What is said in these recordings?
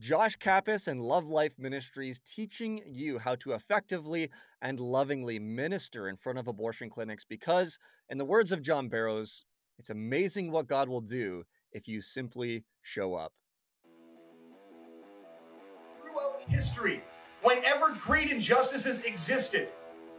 Josh Kappes and Love Life Ministries teaching you how to effectively and lovingly minister in front of abortion clinics because, in the words of John Barrows, it's amazing what God will do if you simply show up. Throughout history, whenever great injustices existed,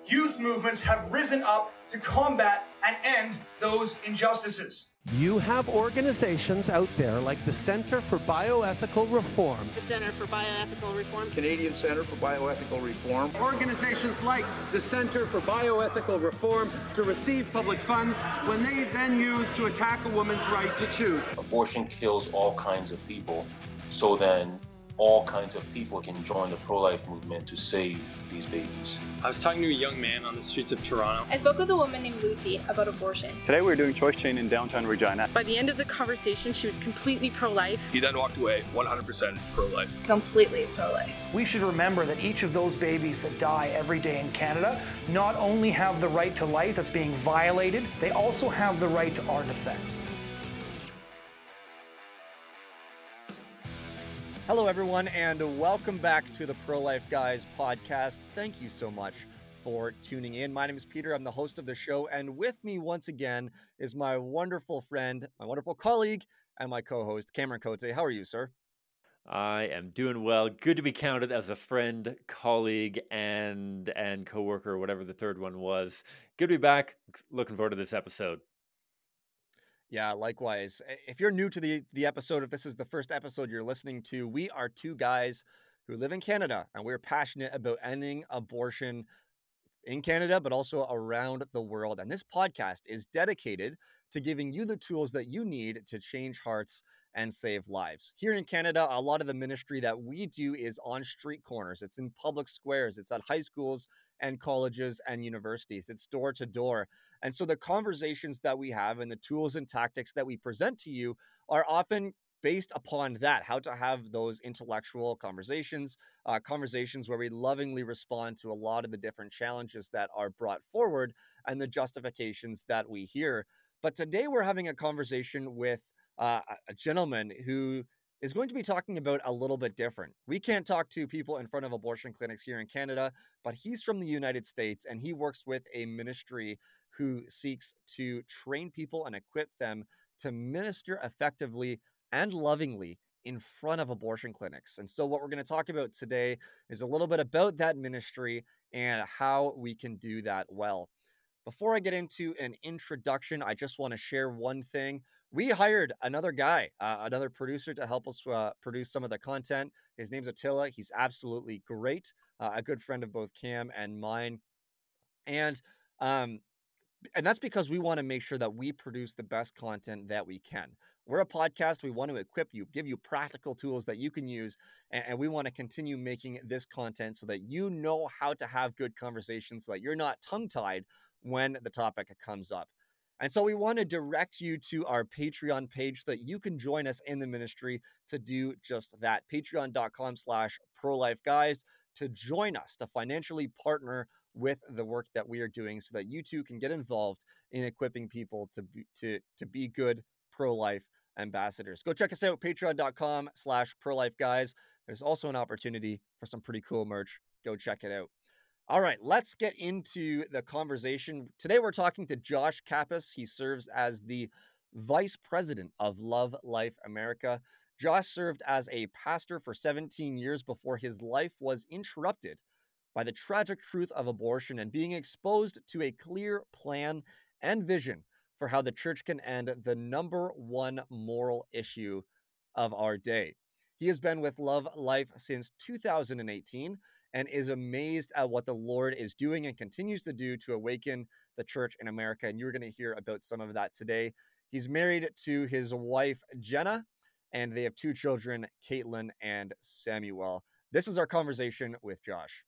youth movements have risen up to combat and end those injustices. You have organizations out there like the Center for Bioethical Reform, the Center for Bioethical Reform, Canadian Center for Bioethical Reform, organizations like the Center for Bioethical Reform to receive public funds when they then use to attack a woman's right to choose. Abortion kills all kinds of people. So then all kinds of people can join the pro-life movement to save these babies. I was talking to a young man on the streets of Toronto. I spoke with a woman named Lucy about abortion. Today we were doing Choice Chain in downtown Regina. By the end of the conversation, she was completely pro-life. He then walked away 100% pro-life. Completely pro-life. We should remember that each of those babies that die every day in Canada not only have the right to life that's being violated, they also have the right to our defense. Hello, everyone, and welcome back to the Pro Life Guys podcast. Thank you so much for tuning in. My name is Pieter. I'm the host of the show, and with me once again is my wonderful friend, my wonderful colleague, and my co-host Cameron Cote. How are you, sir? I am doing well. Good to be counted as a friend, colleague, and and coworker, whatever the third one was. Good to be back. Looking forward to this episode. Yeah, likewise. Eh, if you're new to the the episode, if this is the first episode you're listening to, we are two guys who live in Canada and we're passionate about ending abortion in Canada, but also around the world. And this podcast is dedicated to giving you the tools that you need to change hearts and save lives. Here in Canada, a lot of the ministry that we do is on street corners, it's in public squares, it's at high schools and colleges and universities. It's door to door. And so the conversations that we have and the tools and tactics that we present to you are often based upon that how to have those intellectual conversations uh, conversations where we lovingly respond to a lot of the different challenges that are brought forward and the justifications that we hear but today we're having a conversation with uh, a gentleman who is going to be talking about a little bit different. We can't talk to people in front of abortion clinics here in Canada, but he's from the United States and he works with a ministry who seeks to train people and equip them to minister effectively and lovingly in front of abortion clinics. And so, what we're going to talk about today is a little bit about that ministry and how we can do that well. Before I get into an introduction, I just want to share one thing we hired another guy, uh, another producer to help us uh, produce some of the content. His name's Attila. He's absolutely great, uh, a good friend of both Cam and mine, and um, and that's because we want to make sure that we produce the best content that we can. We're a podcast. We want to equip you, give you practical tools that you can use, and, and we want to continue making this content so that you know how to have good conversations, so that you're not tongue tied when the topic comes up. And so we want to direct you to our Patreon page so that you can join us in the ministry to do just that. Patreon.com slash pro-life guys to join us, to financially partner with the work that we are doing so that you too can get involved in equipping people to be, to, to be good pro-life ambassadors. Go check us out, patreon.com slash pro-life guys. There's also an opportunity for some pretty cool merch. Go check it out. All right, let's get into the conversation. Today we're talking to Josh Kappes. He serves as the vice president of Love Life America. Josh served as a pastor for 17 years before his life was interrupted by the tragic truth of abortion and being exposed to a clear plan and vision for how the church can end the number one moral issue of our day. He has been with Love Life since 2018 and is amazed at what the Lord is doing and continues to do to awaken the church in America. And you're going to hear about some of that today. He's married to his wife, Jenna, and they have two children, Caitlin and Samuel. This is our conversation with Josh.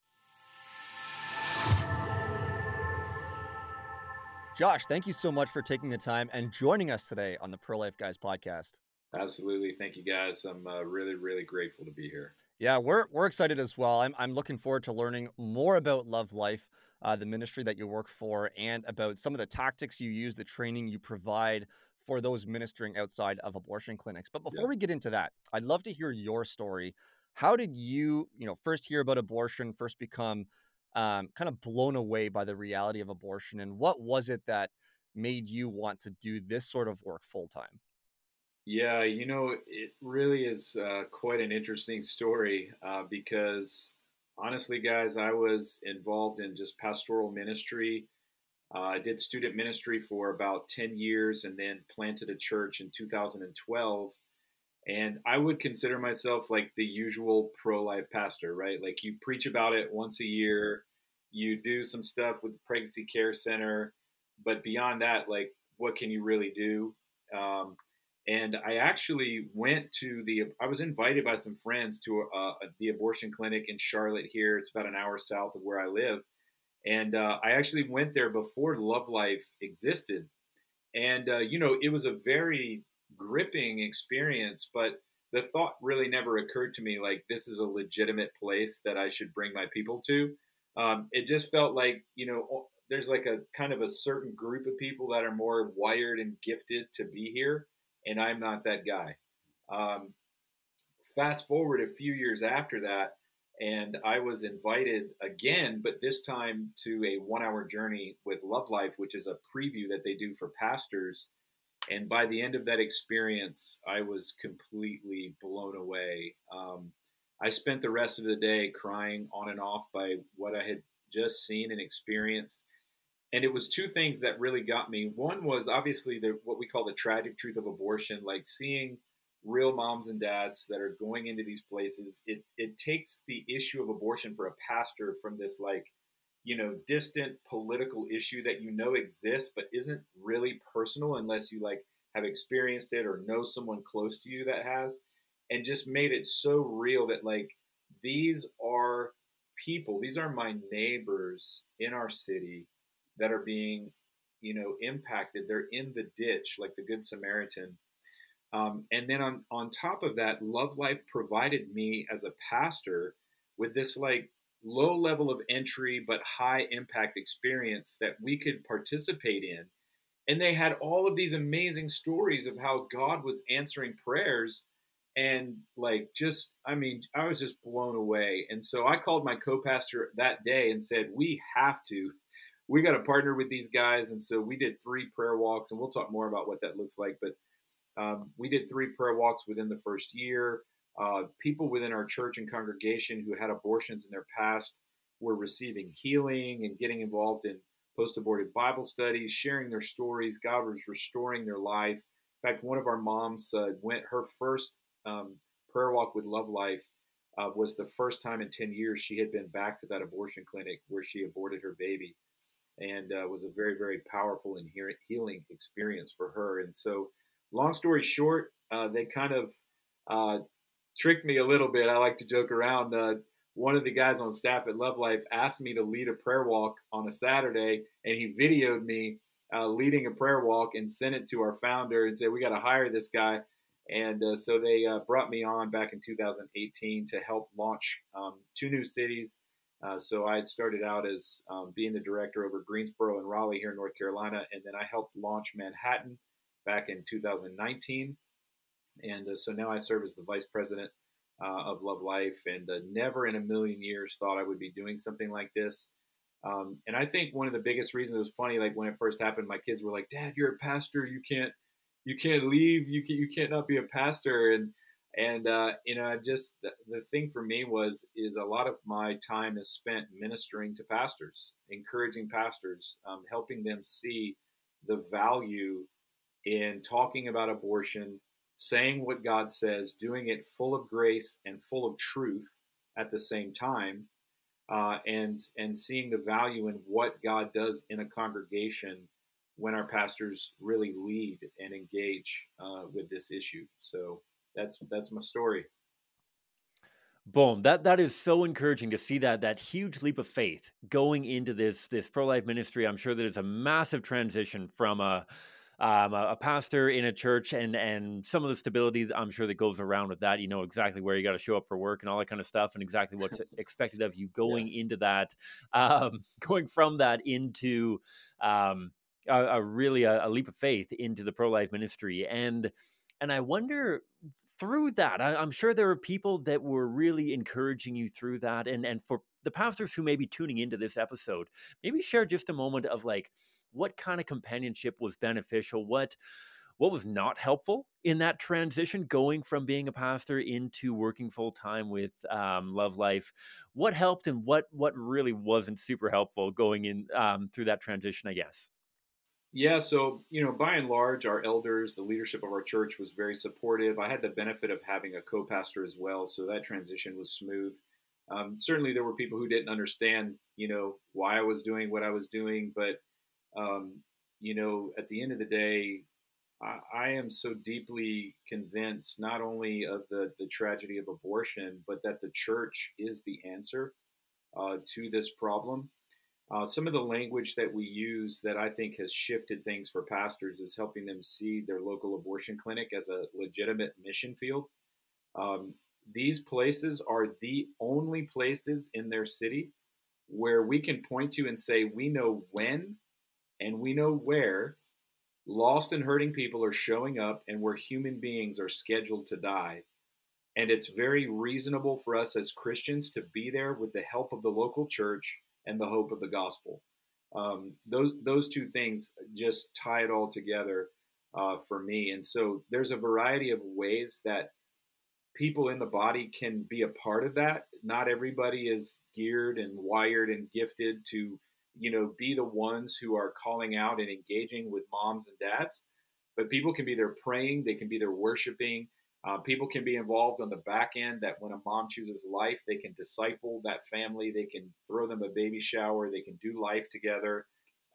Josh, thank you so much for taking the time and joining us today on the Pro Life Guys podcast. Absolutely. Thank you guys. I'm uh, really, really grateful to be here. Yeah, we're we're excited as well. I'm I'm looking forward to learning more about Love Life, uh, the ministry that you work for, and about some of the tactics you use, the training you provide for those ministering outside of abortion clinics. But before yeah. we get into that, I'd love to hear your story How did you, you know, first hear about abortion, first become um, kind of blown away by the reality of abortion, and what was it that made you want to do this sort of work full time? Yeah, you know, it really is uh, quite an interesting story uh, because honestly, guys, I was involved in just pastoral ministry. Uh, I did student ministry for about 10 years and then planted a church in 2012. And I would consider myself like the usual pro life pastor, right? Like you preach about it once a year, you do some stuff with the Pregnancy Care Center, but beyond that, like, what can you really do? Um, and I actually went to the. I was invited by some friends to uh, the abortion clinic in Charlotte. Here, it's about an hour south of where I live, and uh, I actually went there before Love Life existed. And uh, you know, it was a very gripping experience, but the thought really never occurred to me like this is a legitimate place that I should bring my people to. Um, it just felt like you know there's like a kind of a certain group of people that are more wired and gifted to be here and I'm not that guy. Um, fast forward a few years after that, and I was invited again, but this time to a one hour journey with Love Life, which is a preview that they do for pastors. And by the end of that experience, I was completely blown away. Um, I spent the rest of the day crying on and off by what I had just seen and experienced and it was two things that really got me. One was obviously the what we call the tragic truth of abortion, like seeing real moms and dads that are going into these places. It it takes the issue of abortion for a pastor from this like you know distant political issue that you know exists but isn't really personal unless you like have experienced it or know someone close to you that has and just made it so real that like these are people these are my neighbors in our city that are being, you know, impacted. They're in the ditch, like the Good Samaritan. Um, and then on on top of that, Love Life provided me as a pastor with this like low level of entry but high impact experience that we could participate in. And they had all of these amazing stories of how God was answering prayers and like just i mean i was just blown away and so i called my co-pastor that day and said we have to we got to partner with these guys, and so we did three prayer walks, and we'll talk more about what that looks like. But um, we did three prayer walks within the first year. Uh, people within our church and congregation who had abortions in their past were receiving healing and getting involved in post-abortive Bible studies, sharing their stories. God was restoring their life. In fact, one of our moms uh, went her first um, prayer walk with Love Life. Uh, was the first time in 10 years she had been back to that abortion clinic where she aborted her baby and uh, was a very, very powerful and healing experience for her. And so, long story short, uh, they kind of uh, tricked me a little bit. I like to joke around. Uh, one of the guys on staff at Love Life asked me to lead a prayer walk on a Saturday, and he videoed me uh, leading a prayer walk and sent it to our founder and said, "We got to hire this guy." And uh, so they brought me on back in 2018 to help launch um, two new cities uh, so I had started out as um, being the director over Greensboro and Raleigh here in North Carolina, and then I helped launch Manhattan back in 2019. And uh, so now I serve as the vice president uh, of Love Life, and uh, never in a million years thought I would be doing something like this. Um, and I think one of the biggest reasons it was funny, like when it first happened, my kids were like, "Dad, you're a pastor. You can't, you can't leave. You can, you can't not be a pastor." And and uh, you know just the, the, thing for me was is a lot of my time is spent ministering to pastors encouraging pastors um, helping them see the value in talking about abortion saying what god says doing it full of grace and full of truth at the same time uh, and and seeing the value in what god does in a congregation when our pastors really lead and engage uh, with this issue. So that's that's my story. Boom. That that is so encouraging to see that that huge leap of faith going into this this pro life ministry. I'm sure there's a massive transition from a um, a, a, pastor in a church and and some of the stability I'm sure that goes around with that. You know exactly where you got to show up for work and all that kind of stuff, and exactly what's expected of you going yeah. into that, um, going from that into um, a, a, really a, a leap of faith into the pro life ministry and and I wonder through that, I, am sure there are people that were really encouraging you through that. And and for the pastors who may be tuning into this episode, maybe share just a moment of like what kind of companionship was beneficial, what what was not helpful in that transition going from being a pastor into working full time with um, Love Life? What helped and what what really wasn't super helpful going in um, through that transition? I guess. Yeah, so you know, by and large, our elders, the leadership of our church was very supportive. I had the benefit of having a co-pastor as well, so that transition was smooth. Um, certainly, there were people who didn't understand, you know, why I was doing what I was doing, but um, you know, at the end of the day, I, I, am so deeply convinced not only of the the tragedy of abortion, but that the church is the answer uh, to this problem. Uh, some of the language that we use that I think has shifted things for pastors is helping them see their local abortion clinic as a legitimate mission field. Um, these places are the only places in their city where we can point to and say, we know when and we know where lost and hurting people are showing up and where human beings are scheduled to die. And it's very reasonable for us as Christians to be there with the help of the local church and the hope of the gospel. Um, those those two things just tie it all together uh, for me. And so there's a variety of ways that people in the body can be a part of that. Not everybody is geared and wired and gifted to, you know, be the ones who are calling out and engaging with moms and dads. But people can be there praying, they can be there worshiping, uh, people can be involved on the back end that when a mom chooses life, they can disciple that family, they can throw them a baby shower, they can do life together.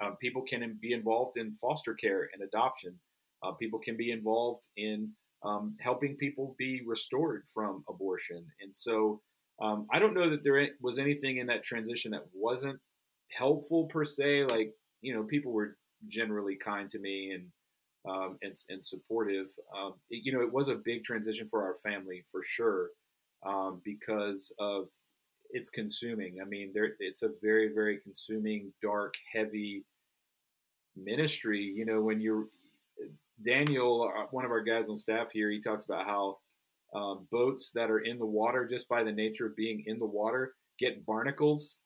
Um, people can be involved in foster care and adoption. Uh, people can be involved in um, helping people be restored from abortion. And so um, I don't know that there was anything in that transition that wasn't helpful per se. Like, you know, people were generally kind to me and um, and, and supportive. Um, it, you know, it was a big transition for our family for sure um, because of it's consuming. I mean, there it's a very very consuming, dark, heavy ministry. You know, when you're Daniel, uh, one of our guys on staff here, he talks about how um, boats that are in the water, just by the nature of being in the water, get barnacles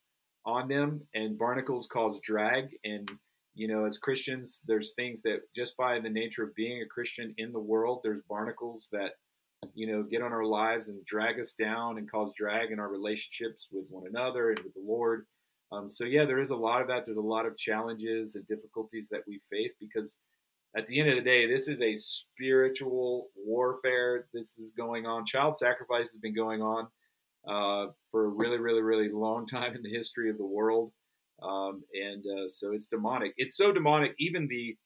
on them, and barnacles cause drag and you know, as Christians, there's things that just by the nature of being a Christian in the world, there's barnacles that, you know, get on our lives and drag us down and cause drag in our relationships with one another and with the Lord. Um, so, yeah, there is a lot of that. There's a lot of challenges and difficulties that we face because at the end of the day, this is a spiritual warfare. This is going on. Child sacrifice has been going on uh, for a really, really, really long time in the history of the world. Um, and uh, so it's demonic. It's so demonic. Even the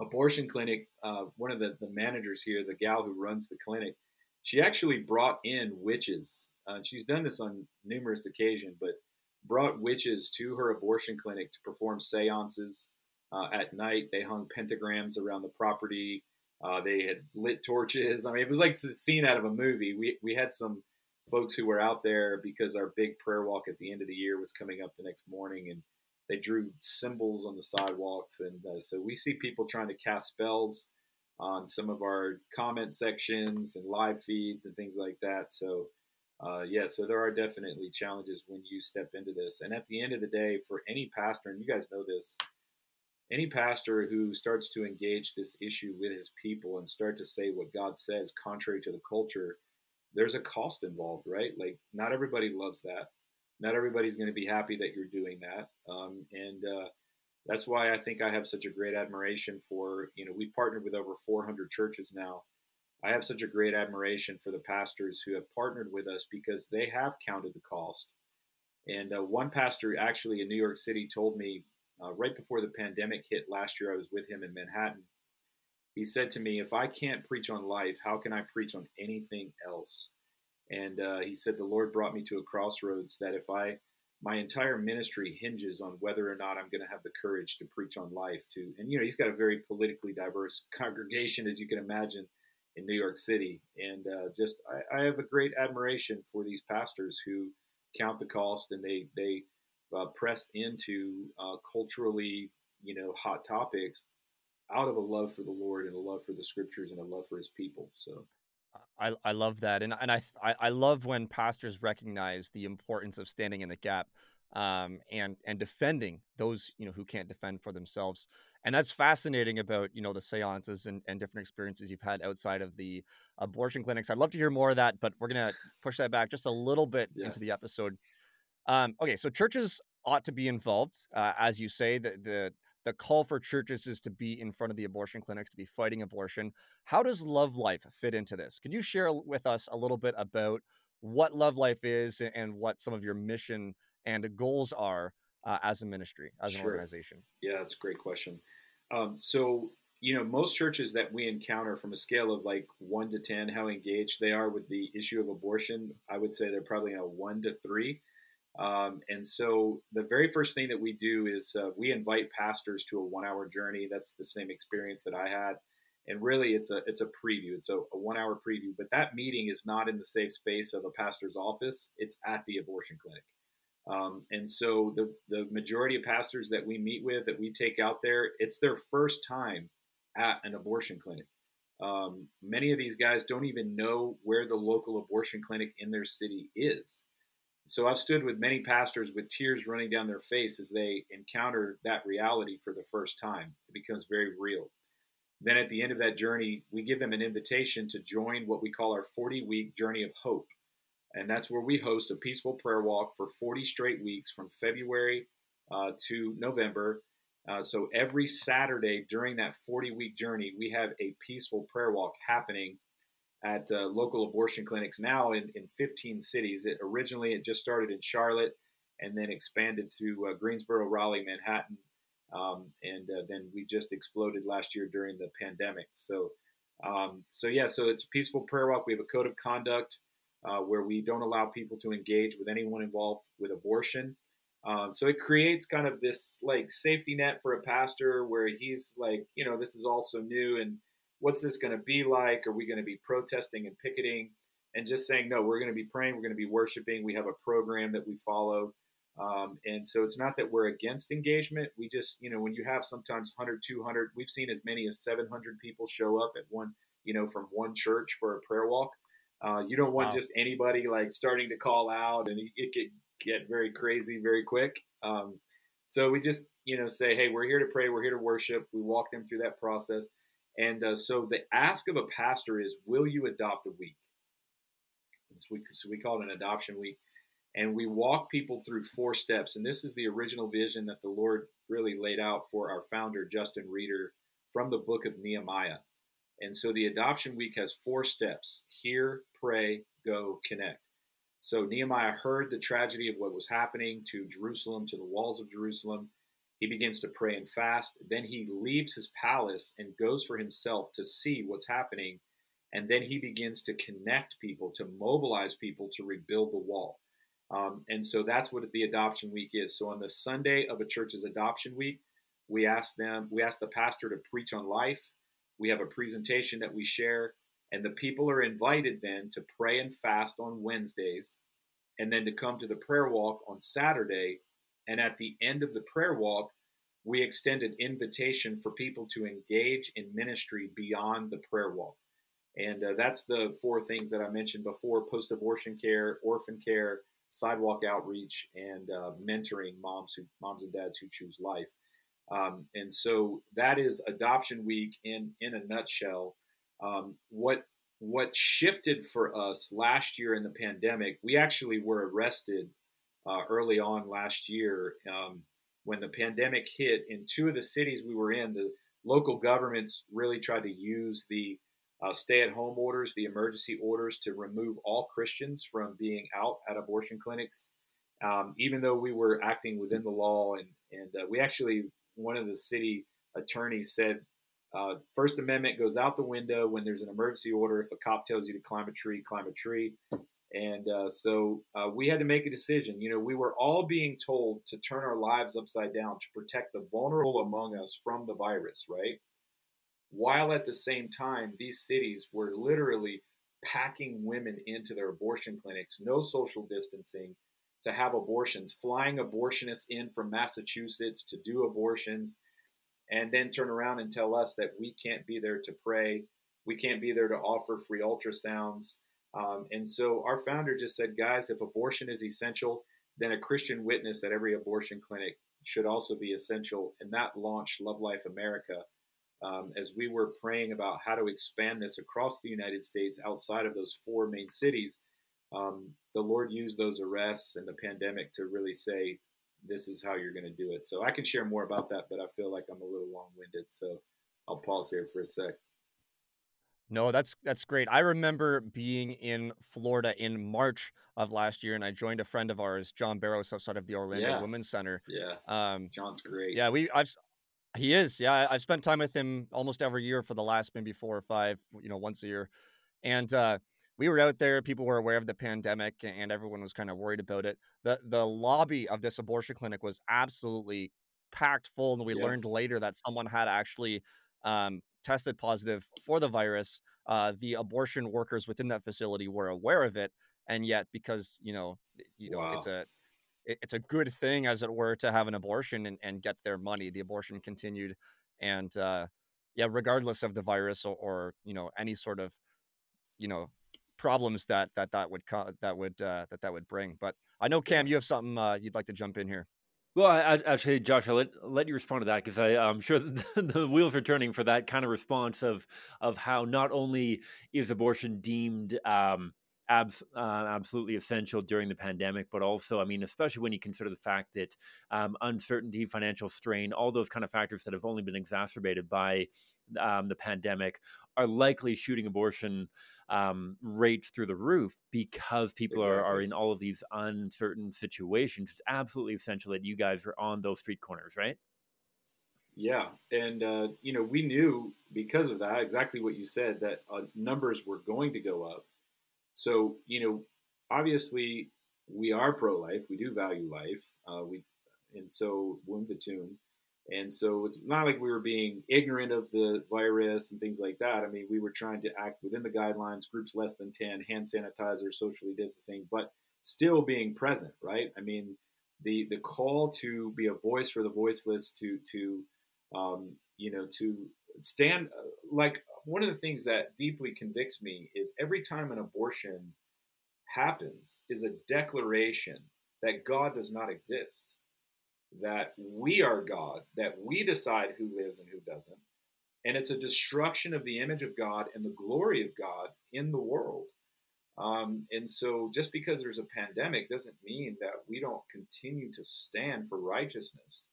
abortion clinic, uh, one of the, the managers here, the gal who runs the clinic, she actually brought in witches. Uh, she's done this on numerous occasions, but brought witches to her abortion clinic to perform seances uh, at night. They hung pentagrams around the property. Uh, they had lit torches. I mean, it was like a scene out of a movie. We, we had some folks who were out there because our big prayer walk at the end of the year was coming up the next morning and they drew symbols on the sidewalks. And uh, so we see people trying to cast spells on some of our comment sections and live feeds and things like that. So uh, yeah so there are definitely challenges when you step into this. And at the end of the day for any pastor and you guys know this any pastor who starts to engage this issue with his people and start to say what god says contrary to the culture there's a cost involved, right? Like not everybody loves that. Not everybody's going to be happy that you're doing that. Um, and uh, that's why I think I have such a great admiration for, you know, we've partnered with over 400 churches now. I have such a great admiration for the pastors who have partnered with us because they have counted the cost. And uh, one pastor actually in New York City told me uh, right before the pandemic hit last year, I was with him in Manhattan he said to me, If I can't preach on life, how can I preach on anything else? And uh, he said, The Lord brought me to a crossroads that if I, my entire ministry hinges on whether or not I'm going to have the courage to preach on life to, and you know, he's got a very politically diverse congregation, as you can imagine, in New York City. And uh, just, I, I, have a great admiration for these pastors who count the cost and they, they, uh, press into uh, culturally, you know, hot topics, out of a love for the Lord and a love for the scriptures and a love for his people. So I, I love that, and and I, I love when pastors recognize the importance of standing in the gap, um, and and defending those you know who can't defend for themselves, and that's fascinating about you know the seances and, and different experiences you've had outside of the abortion clinics. I'd love to hear more of that, but we're gonna push that back just a little bit yeah. into the episode. Um, okay, so churches ought to be involved, uh, as you say. The the the call for churches is to be in front of the abortion clinics, to be fighting abortion. How does Love Life fit into this? Can you share with us a little bit about what Love Life is and what some of your mission and goals are uh, as a ministry, as an organization? Yeah, that's a great question. Um, so, you know, most churches that we encounter from a scale of like one to 10, how engaged they are with the issue of abortion, I would say they're probably a one to three. Um, and so the very first thing that we do is uh, we invite pastors to a one-hour journey. That's the same experience that I had, and really it's a it's a preview. It's a, a one-hour preview, but that meeting is not in the safe space of a pastor's office. It's at the abortion clinic. Um, and so the the majority of pastors that we meet with, that we take out there, it's their first time at an abortion clinic. Um, many of these guys don't even know where the local abortion clinic in their city is. So I've stood with many pastors with tears running down their face as they encounter that reality for the first time. It becomes very real. Then at the end of that journey, we give them an invitation to join what we call our 40 week journey of hope. And that's where we host a peaceful prayer walk for 40 straight weeks from February uh, to November. Uh, so every Saturday during that 40 week journey, we have a peaceful prayer walk happening at uh, local abortion clinics now in, in 15 cities. It originally it just started in Charlotte and then expanded to uh, Greensboro, Raleigh, Manhattan, um, and uh, then we just exploded last year during the pandemic. So, um, so yeah, so it's a peaceful prayer walk. We have a code of conduct uh, where we don't allow people to engage with anyone involved with abortion. Um, so it creates kind of this like safety net for a pastor where he's like, you know, this is also new and what's this going to be like? Are we going to be protesting and picketing? And just saying, no, we're going to be praying, we're going to be worshiping. We have a program that we follow. Um, and so it's not that we're against engagement. We just, you know, when you have sometimes 100, 200, we've seen as many as 700 people show up at one, you know, from one church for a prayer walk. Uh, you don't want wow. just anybody like starting to call out and it could get very crazy very quick. Um, so we just, you know, say, hey, we're here to pray, we're here to worship. We walk them through that process. And uh, so the ask of a pastor is, will you adopt a week? So we, so we call it an adoption week. And we walk people through four steps. And this is the original vision that the Lord really laid out for our founder, Justin Reeder, from the book of Nehemiah. And so the adoption week has four steps hear, pray, go, connect. So Nehemiah heard the tragedy of what was happening to Jerusalem, to the walls of Jerusalem. He begins to pray and fast. Then he leaves his palace and goes for himself to see what's happening. And then he begins to connect people, to mobilize people to rebuild the wall. Um, and so that's what the adoption week is. So on the Sunday of a church's adoption week, we ask them, we ask the pastor to preach on life. We have a presentation that we share, and the people are invited then to pray and fast on Wednesdays, and then to come to the prayer walk on Saturday and at the end of the prayer walk, we extend an invitation for people to engage in ministry beyond the prayer walk. And uh, that's the four things that I mentioned before post abortion care, orphan care, sidewalk outreach, and uh, mentoring moms who moms and dads who choose life. Um, and so that is adoption week in in a nutshell. Um, what what shifted for us last year in the pandemic? We actually were arrested uh, early on last year um, when the pandemic hit. In two of the cities we were in, the local governments really tried to use the uh, stay at home orders, the emergency orders to remove all Christians from being out at abortion clinics, um, even though we were acting within the law. And, and uh, we actually, one of the city attorneys said, uh, First Amendment goes out the window when there's an emergency order. If a cop tells you to climb a tree, climb a tree. And uh, so uh, we had to make a decision. You know, we were all being told to turn our lives upside down to protect the vulnerable among us from the virus, right? While at the same time, these cities were literally packing women into their abortion clinics, no social distancing, to have abortions, flying abortionists in from Massachusetts to do abortions, and then turn around and tell us that we can't be there to pray We can't be there to offer free ultrasounds. Um, and so our founder just said, guys, if abortion is essential, then a Christian witness at every abortion clinic should also be essential. And that launched Love Life America. Um, as we were praying about how to expand this across the United States outside of those four main cities, um, the Lord used those arrests and the pandemic to really say, this is how you're going to do it. So I can share more about that, but I feel like I'm a little long winded. So I'll pause here for a sec. No, that's that's great. I remember being in Florida in March of last year, and I joined a friend of ours, John Barrows, outside of the Orlando Yeah. Women's Center. Yeah. Um, John's great. yeah, we I've he is. Yeah, I've spent time with him almost every year for the last maybe four or five, you know, once a year. And uh, we were out there. People were aware of the pandemic, and everyone was kind of worried about it. the The lobby of this abortion clinic was absolutely packed full, and we Yeah. learned later that someone had actually um, tested positive for the virus. Uh, the abortion workers within that facility were aware of it, and yet because you know, you know, it's a it- it's a good thing as it were to have an abortion and, and get their money the abortion continued and uh yeah regardless of the virus or, or you know any sort of you know problems that that that would co- that would uh that that would bring but i know cam you have something uh you'd like to jump in here Well, I, actually, Josh, I'll let, let you respond to that because I'm sure the, the wheels are turning for that kind of response of of how not only is abortion deemed um, abs, uh, absolutely essential during the pandemic, but also, I mean, especially when you consider the fact that um, uncertainty, financial strain, all those kind of factors that have only been exacerbated by um, the pandemic are likely shooting abortion um, rates through the roof because people are, are in all of these uncertain situations. It's absolutely essential that you guys are on those street corners, right? Yeah, and uh, you know we knew because of that exactly what you said that uh, numbers were going to go up. So you know, obviously we are pro-life. We do value life. Uh, we and so womb to tomb, and so it's not like we were being ignorant of the virus and things like that. I mean, we were trying to act within the guidelines, groups less than ten, hand sanitizer, socially distancing, but still being present, right? I mean, the the call to be a voice for the voiceless, to to um, you know, to stand uh, like one of the things that deeply convicts me is every time an abortion happens is a declaration that God does not exist, that we are God, that we decide who lives and who doesn't, and it's a destruction of the image of God and the glory of God in the world. Um, and so, just because there's a pandemic doesn't mean that we don't continue to stand for righteousness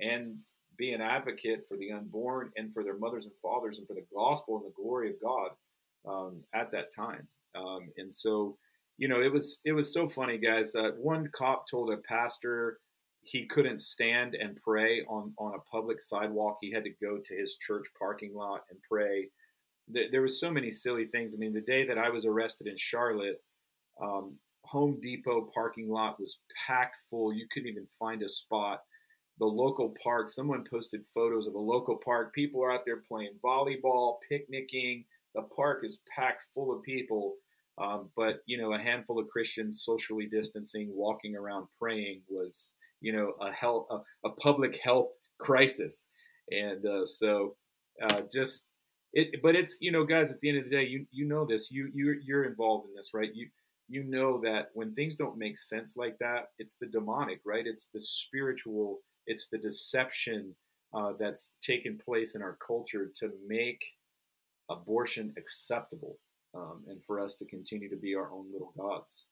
and be an advocate for the unborn and for their mothers and fathers and for the gospel and the glory of God um, at that time. Um, and so, you know, it was it was so funny, guys. Uh, one cop told a pastor he couldn't stand and pray on on a public sidewalk. He had to go to his church parking lot and pray. There, there was so many silly things. I mean, the day that I was arrested in Charlotte, um, Home Depot parking lot was packed full. You couldn't even find a spot the local park. Someone posted photos of a local park. People are out there playing volleyball, picnicking. The park is packed full of people. Um, but you know, a handful of Christians socially distancing, walking around praying was, you know, a health, a, a public health crisis. And uh, so, uh, just it. But it's you know, guys. At the end of the day, you you know this. You you you're involved in this, right? You you know that when things don't make sense like that, it's the demonic, right? It's the spiritual it's the deception uh, that's taken place in our culture to make abortion acceptable um, and for us to continue to be our own little gods.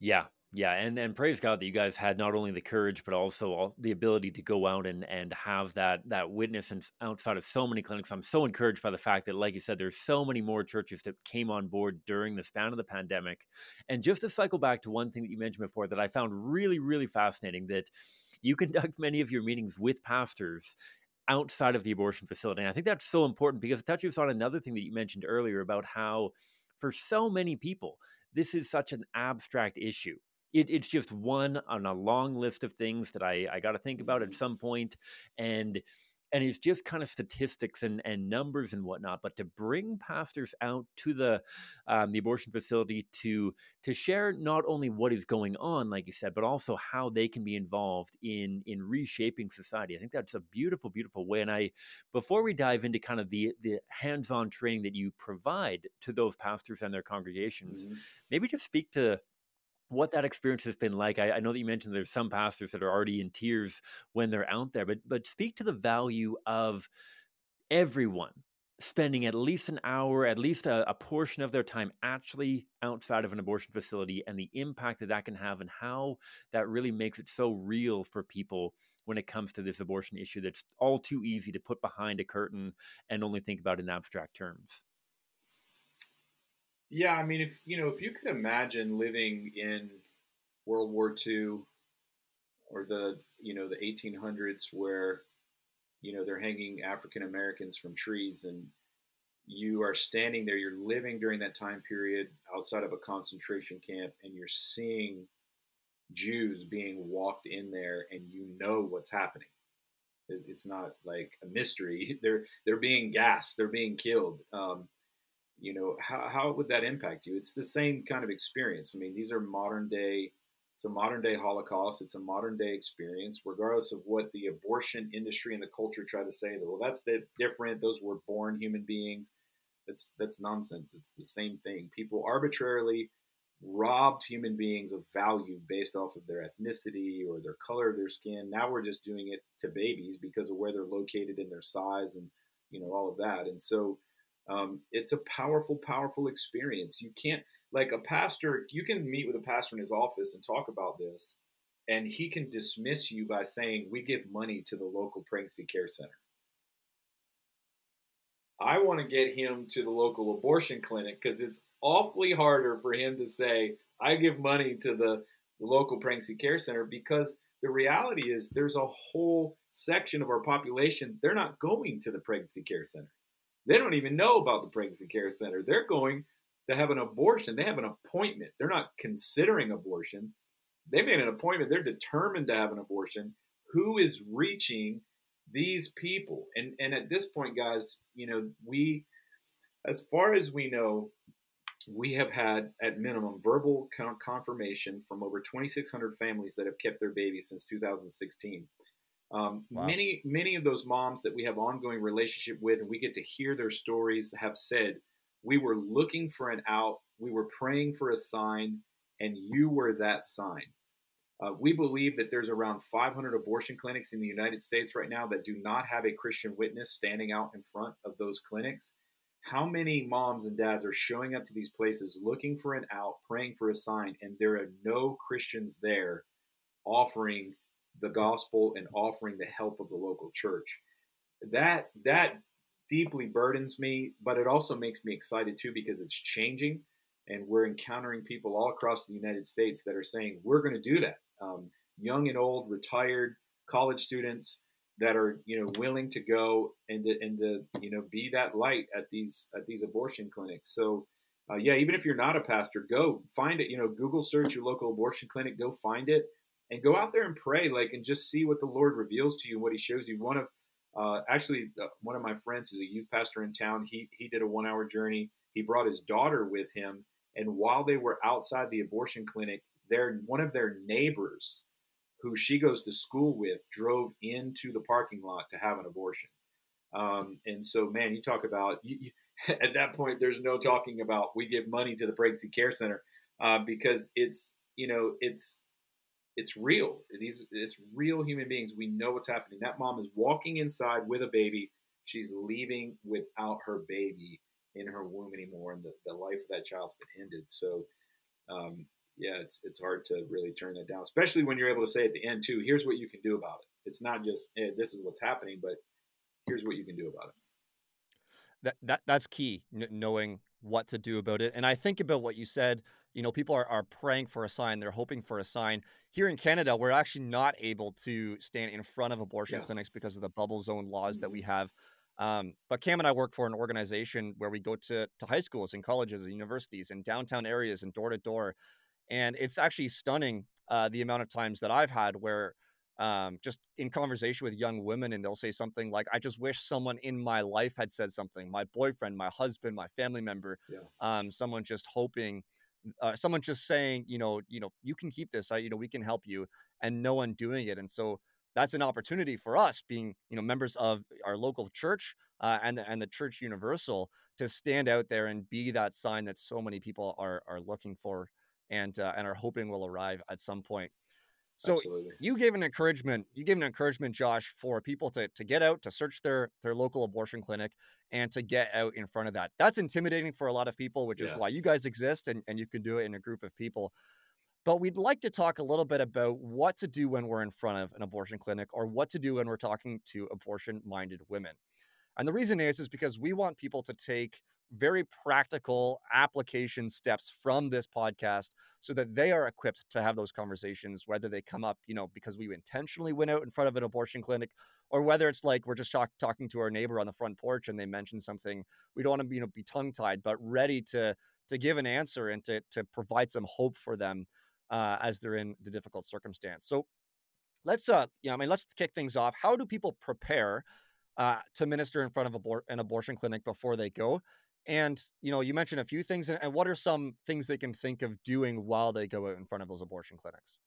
Yeah, yeah, and and praise God that you guys had not only the courage but also all, the ability to go out and and have that that witness and outside of so many clinics. I'm so encouraged by the fact that, like you said, there's so many more churches that came on board during the span of the pandemic. And just to cycle back to one thing that you mentioned before that I found really really fascinating that you conduct many of your meetings with pastors outside of the abortion facility. And I think that's so important because it touches on another thing that you mentioned earlier about how, for so many people, this is such an abstract issue. It, it's just one on a long list of things that I, I got to think about at mm-hmm. some point. And and it's just kind of statistics and, and numbers and whatnot. But to bring pastors out to the um, the abortion facility to to share not only what is going on, like you said, but also how they can be involved in in reshaping society. I think that's a beautiful, beautiful way. And I, before we dive into kind of the the hands on training that you provide to those pastors and their congregations, mm-hmm. maybe just speak to what that experience has been like. I, I, know that you mentioned there's some pastors that are already in tears when they're out there, but but speak to the value of everyone spending at least an hour, at least a, a, portion of their time actually outside of an abortion facility and the impact that that can have and how that really makes it so real for people when it comes to this abortion issue that's all too easy to put behind a curtain and only think about in abstract terms. Yeah, I mean, if you know, if you could imagine living in World War II or the you know the 1800s, where you know they're hanging African Americans from trees, and you are standing there, you're living during that time period outside of a concentration camp, and you're seeing Jews being walked in there, and you know what's happening. It's not like a mystery. They're they're being gassed. They're being killed. Um, you know how, how would that impact you? It's the same kind of experience. I mean these are modern day it's a modern day holocaust it's a modern day experience regardless of what the abortion industry and the culture try to say that well that's different those were born human beings. That's that's nonsense. It's the same thing. People arbitrarily robbed human beings of value based off of their ethnicity or their color of their skin. Now we're just doing it to babies because of where they're located and their size and you know all of that. And so um, it's a powerful, powerful experience. You can't, like a pastor, you can meet with a pastor in his office and talk about this, and he can dismiss you by saying, We give money to the local pregnancy care center. I want to get him to the local abortion clinic because it's awfully harder for him to say, I give money to the, the local pregnancy care center because the reality is there's a whole section of our population, they're not going to the pregnancy care center. They don't even know about the pregnancy care center. They're going to have an abortion. They have an appointment. They're not considering abortion. They made an appointment. They're determined to have an abortion. Who is reaching these people? And and at this point, guys, you know, we as far as we know, we have had at minimum verbal confirmation from over 2600 families that have kept their babies since 2016 um, wow. Many many of those moms that we have ongoing relationship with, and we get to hear their stories, have said, "We were looking for an out, we were praying for a sign, and you were that sign." Uh, we believe that there's around 500 abortion clinics in the United States right now that do not have a Christian witness standing out in front of those clinics. How many moms and dads are showing up to these places looking for an out, praying for a sign, and there are no Christians there offering the gospel and offering the help of the local church. That that deeply burdens me, but it also makes me excited too because it's changing, and we're encountering people all across the United States that are saying we're going to do that. Um, young and old, retired college students that are you know willing to go and to, and to you know be that light at these at these abortion clinics. So. Uh, yeah, even if you're not a pastor, go find it. You know, Google search your local abortion clinic. Go find it and go out there and pray, like, and just see what the Lord reveals to you and what He shows you. One of uh, actually uh, one of my friends is a youth pastor in town. He he did a one hour journey. He brought his daughter with him, and while they were outside the abortion clinic, their one of their neighbors, who she goes to school with, drove into the parking lot to have an abortion. Um, and so, man, you talk about you, you, at that point. There's no talking about we give money to the pregnancy care center uh, because it's you know it's it's real. These it's real human beings. We know what's happening. That mom is walking inside with a baby. She's leaving without her baby in her womb anymore, and the, the life of that child's been ended. So, um, yeah, it's it's hard to really turn that down, especially when you're able to say at the end too. Here's what you can do about it. It's not just hey, this is what's happening, but here's what you can do about it. That that that's key, knowing what to do about it. And I think about what you said you know, people are, are praying for a sign, they're hoping for a sign. Here in Canada, we're actually not able to stand in front of abortion yeah. clinics because of the bubble zone laws mm-hmm. that we mm-hmm. have. Um, but Cam and I work for an organization where we go to, to high schools and colleges and universities and downtown areas and door to door. And it's actually stunning uh, the amount of times that I've had where um, just in conversation with young women, and they'll say something like, "I just wish someone in my life had said something. My boyfriend, my husband, my family member, Yeah. um, someone just hoping." Uh, someone just saying, you know, you know, you can keep this. I, you know, we can help you, and no one doing it. And so that's an opportunity for us, being you know members of our local church uh, and the, and the church universal, to stand out there and be that sign that so many people are are looking for and uh, and are hoping will arrive at some point. So Absolutely. you gave an encouragement. You gave an encouragement, Josh, for people to to get out to search their their local abortion clinic and to get out in front of that. That's intimidating for a lot of people, which is why you guys exist and, and you can do it in a group of people. But we'd like to talk a little bit about what to do when we're in front of an abortion clinic or what to do when we're talking to abortion minded women. And the reason is is because we want people to take very practical application steps from this podcast so that they are equipped to have those conversations whether they come up you know because we intentionally went out in front of an abortion clinic or whether it's like we're just talk- talking to our neighbor on the front porch and they mention something. We don't want to be, you know, be tongue tied but ready to to give an answer and to to provide some hope for them uh, as they're in the difficult circumstance. So let's uh you know i mean let's kick things off. How do people prepare uh, to minister in front of abor- an abortion clinic before they go and you know you mentioned a few things and, what are some things they can think of doing while they go out in front of those abortion clinics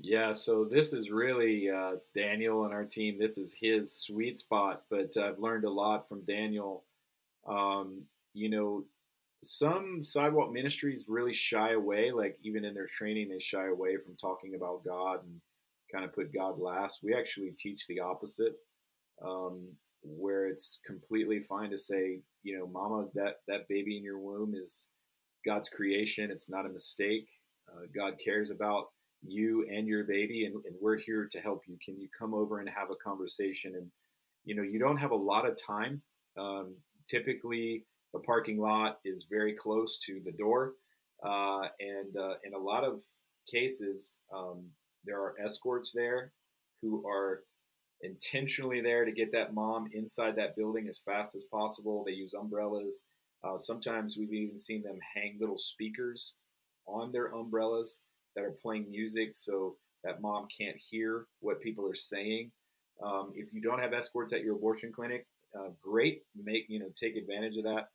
Yeah, so this is really uh, Daniel and our team. This is his sweet spot, but I've learned a lot from Daniel. Um, you know, some sidewalk ministries really shy away, like even in their training, they shy away from talking about God and kind of put God last. We actually teach the opposite, um, where it's completely fine to say, you know, Mama, that that baby in your womb is God's creation. It's not a mistake. Uh, God cares about you and your baby, and, and we're here to help you. Can you come over and have a conversation? And you know, you don't have a lot of time. Um, typically, the parking lot is very close to the door, uh, and uh, in a lot of cases, um, there are escorts there who are intentionally there to get that mom inside that building as fast as possible. They use umbrellas. Uh, sometimes we've even seen them hang little speakers on their umbrellas that are playing music so that mom can't hear what people are saying. Um, if you don't have escorts at your abortion clinic, uh, great. Make you know take advantage of that.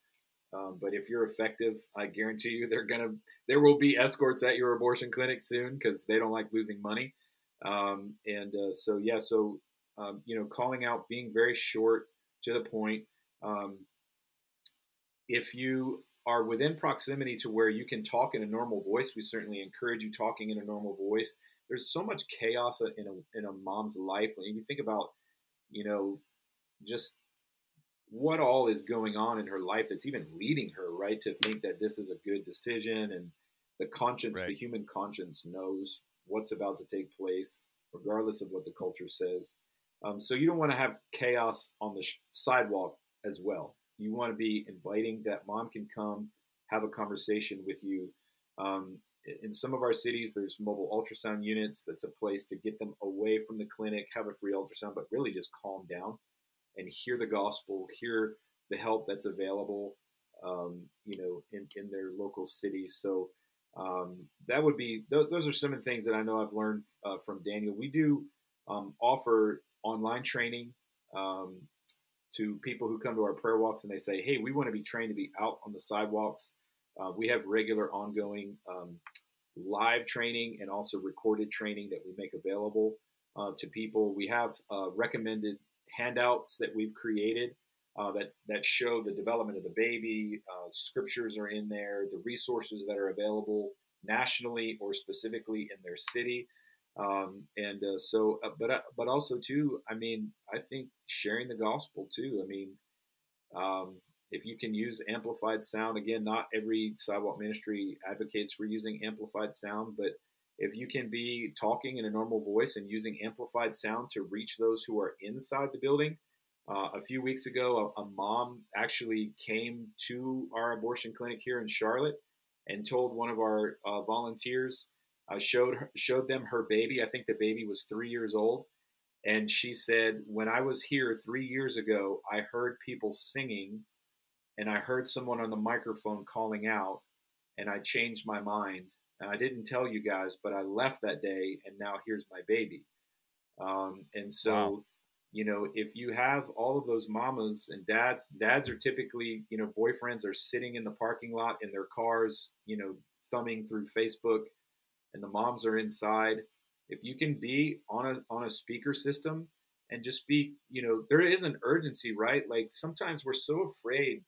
Um, but if you're effective, I guarantee you they're gonna there will be escorts at your abortion clinic soon because they don't like losing money. Um, and uh, so yeah, so um, you know, calling out, being very short to the point. Um, if you are within proximity to where you can talk in a normal voice, we certainly encourage you talking in a normal voice. There's so much chaos in a in a mom's life when you think about, you know, just what all is going on in her life that's even leading her right to think that this is a good decision and the conscience Right. the human conscience knows what's about to take place regardless of what the culture says um, so you don't want to have chaos on the sh- sidewalk as well you want to be inviting that mom can come have a conversation with you um, in- some of our cities there's mobile ultrasound units that's a place to get them away from the clinic have a free ultrasound but really just calm down and hear the gospel, hear the help that's available, um, you know, in, in their local city. So um, that would be th- those are some of the things that I know I've learned uh, from Daniel. We do um, offer online training um, to people who come to our prayer walks and they say, "Hey, we want to be trained to be out on the sidewalks." Uh, we have regular, ongoing um, live training and also recorded training that we make available uh, to people. We have uh, recommended handouts that we've created uh, that that show the development of the baby. Uh, scriptures are in there, the resources that are available nationally or specifically in their city. Um, and uh, so, uh, but uh, but also too, I mean, I think sharing the gospel too. I mean, um, if you can use amplified sound, again, not every sidewalk ministry advocates for using amplified sound, but if you can be talking in a normal voice and using amplified sound to reach those who are inside the building. Uh, a few weeks ago, a, a mom actually came to our abortion clinic here in Charlotte and told one of our uh, volunteers, uh, showed her, showed them her baby. I think the baby was three years old, and she said, "When I was here three years ago, I heard people singing, and I heard someone on the microphone calling out, and I changed my mind." And I didn't tell you guys, but I left that day, and now here's my baby. Um, and so, Wow. you know, if you have all of those mamas and dads, dads are typically, you know, boyfriends are sitting in the parking lot in their cars, you know, thumbing through Facebook, and the moms are inside. If you can be on a on a speaker system and just be, you know, there is an urgency, right? Like sometimes we're so afraid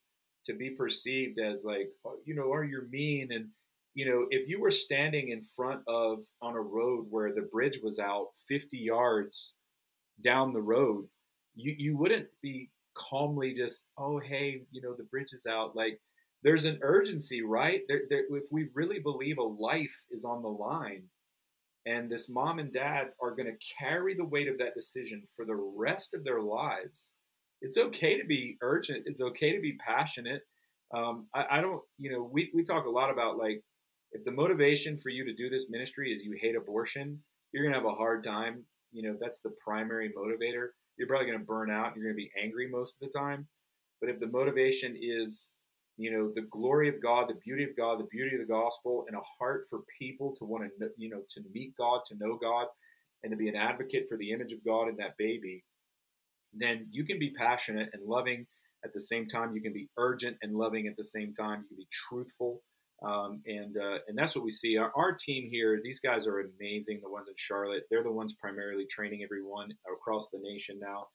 to be perceived as like, oh, you know, oh, are you mean? And you know, if you were standing in front of on a road where the bridge was out 50 yards down the road, you you wouldn't be calmly just, oh hey, you know, the bridge is out. Like there's an urgency, right? There, there, if we really believe a life is on the line, and this mom and dad are going to carry the weight of that decision for the rest of their lives, it's okay to be urgent. It's okay to be passionate. Um, I, I don't, you know, we, we talk a lot about like, if the motivation for you to do this ministry is you hate abortion, you're going to have a hard time. You know, that's the primary motivator, you're probably going to burn out. You're going to be angry most of the time. But if the motivation is, you know, the glory of God, the beauty of God, the beauty of the gospel, and a heart for people to want to, you know, to meet God, to know God, and to be an advocate for the image of God in that baby, then you can be passionate and loving at the same time. You can be urgent and loving at the same time. You can be truthful. Um, and uh, and that's what we see. Our, our team here, these guys are amazing. The ones in Charlotte, they're the ones primarily training everyone across the nation now.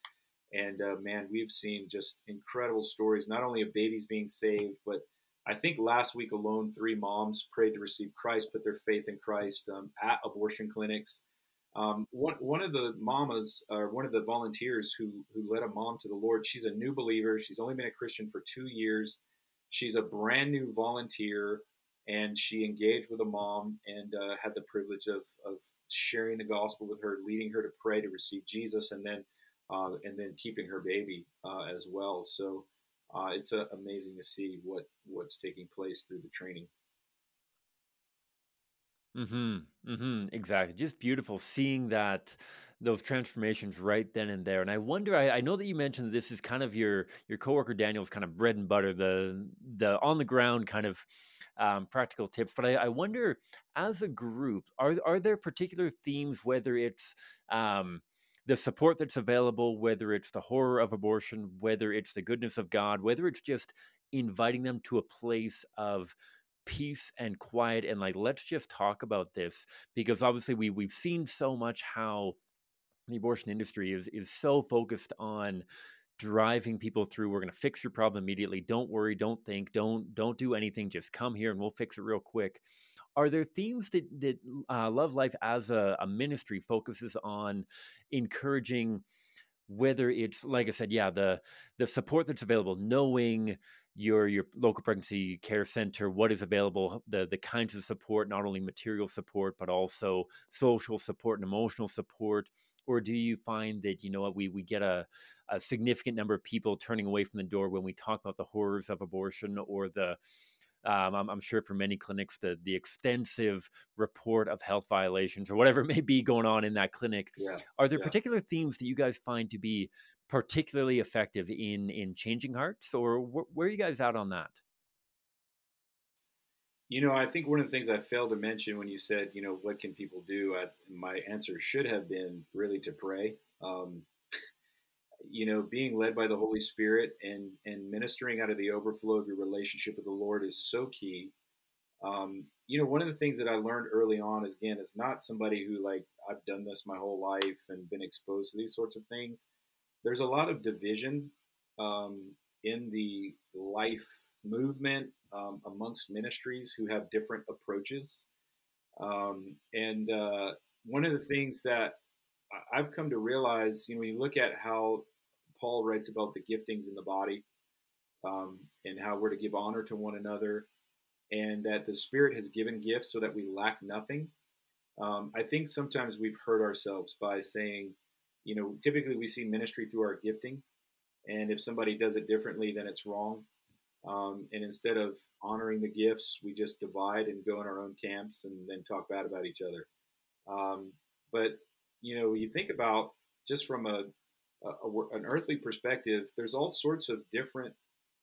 And uh, man, we've seen just incredible stories, not only of babies being saved, but I think last week alone, three moms prayed to receive Christ, put their faith in Christ um, at abortion clinics. Um, one, one of the mamas, or one of the volunteers who, who led a mom to the Lord, she's a new believer. She's only been a Christian for two years. She's a brand new volunteer, and she engaged with a mom and uh, had the privilege of, of sharing the gospel with her, leading her to pray to receive Jesus, and then uh, and then keeping her baby uh, as well. So uh, it's uh, amazing to see what what's taking place through the training. Mm-hmm. Mm-hmm. Exactly. Just beautiful seeing that those transformations right then and there. And I wonder, I, I know that you mentioned this is kind of your your coworker Daniel's kind of bread and butter, the the on the ground kind of um, practical tips. But I, I wonder, as a group, are are there particular themes, whether it's um, the support that's available, whether it's the horror of abortion, whether it's the goodness of God, whether it's just inviting them to a place of peace and quiet and like let's just talk about this because obviously we we've seen so much how the abortion industry is is so focused on driving people through we're going to fix your problem immediately. Don't worry don't think don't don't do anything. Just come here and we'll fix it real quick. Are there themes that that uh, love life as a, a ministry focuses on encouraging whether it's like i said yeah the the support that's available knowing your your local pregnancy care center what is available the the kinds of support not only material support but also social support and emotional support or do you find that you know what we we get a, a significant number of people turning away from the door when we talk about the horrors of abortion or the um, I'm, I'm, sure for many clinics the the extensive report of health violations or whatever may be going on in that clinic yeah, are there yeah. particular themes that you guys find to be particularly effective in in changing hearts or wh- where are you guys out on that you know i think one of the things i failed to mention when you said you know what can people do I, my answer should have been really to pray. Um, you know being led by the holy spirit and and ministering out of the overflow of your relationship with the lord is so key. Um, you know one of the things that i learned early on is again is not somebody who like i've done this my whole life and been exposed to these sorts of things. There's a lot of division um, in the life movement um, amongst ministries who have different approaches. Um, and uh, one of the things that I've come to realize, you know, when you look at how Paul writes about the giftings in the body um, and how we're to give honor to one another, and that the Spirit has given gifts so that we lack nothing. Um, I think sometimes we've hurt ourselves by saying, you know, typically we see ministry through our gifting, and if somebody does it differently, then it's wrong. Um, and instead of honoring the gifts, we just divide and go in our own camps and then talk bad about each other. Um, but you know, you think about just from a, a, a, an earthly perspective, there's all sorts of different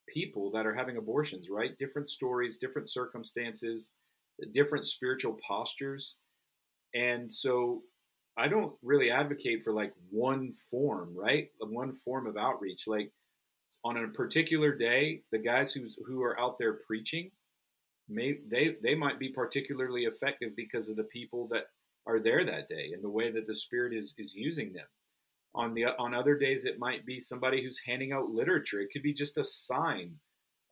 people that are having abortions, right? Different stories, different circumstances, different spiritual postures, and so I don't really advocate for like one form, right? One form of outreach. Like on a particular day, the guys who's who are out there preaching, may they they might be particularly effective because of the people that are there that day and the way that the Spirit is is using them. On the on other days, it might be somebody who's handing out literature. It could be just a sign.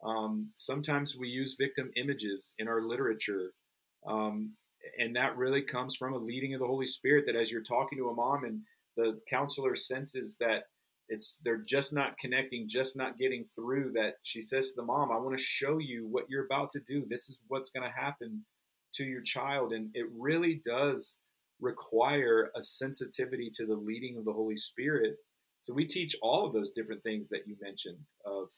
Um, sometimes we use victim images in our literature, um, and that really comes from a leading of the Holy Spirit. That as you're talking to a mom and the counselor senses that it's they're just not connecting, just not getting through. That she says to the mom, "I want to show you what you're about to do. This is what's going to happen to your child," and it really does require a sensitivity to the leading of the Holy Spirit. So we teach all of those different things that you mentioned of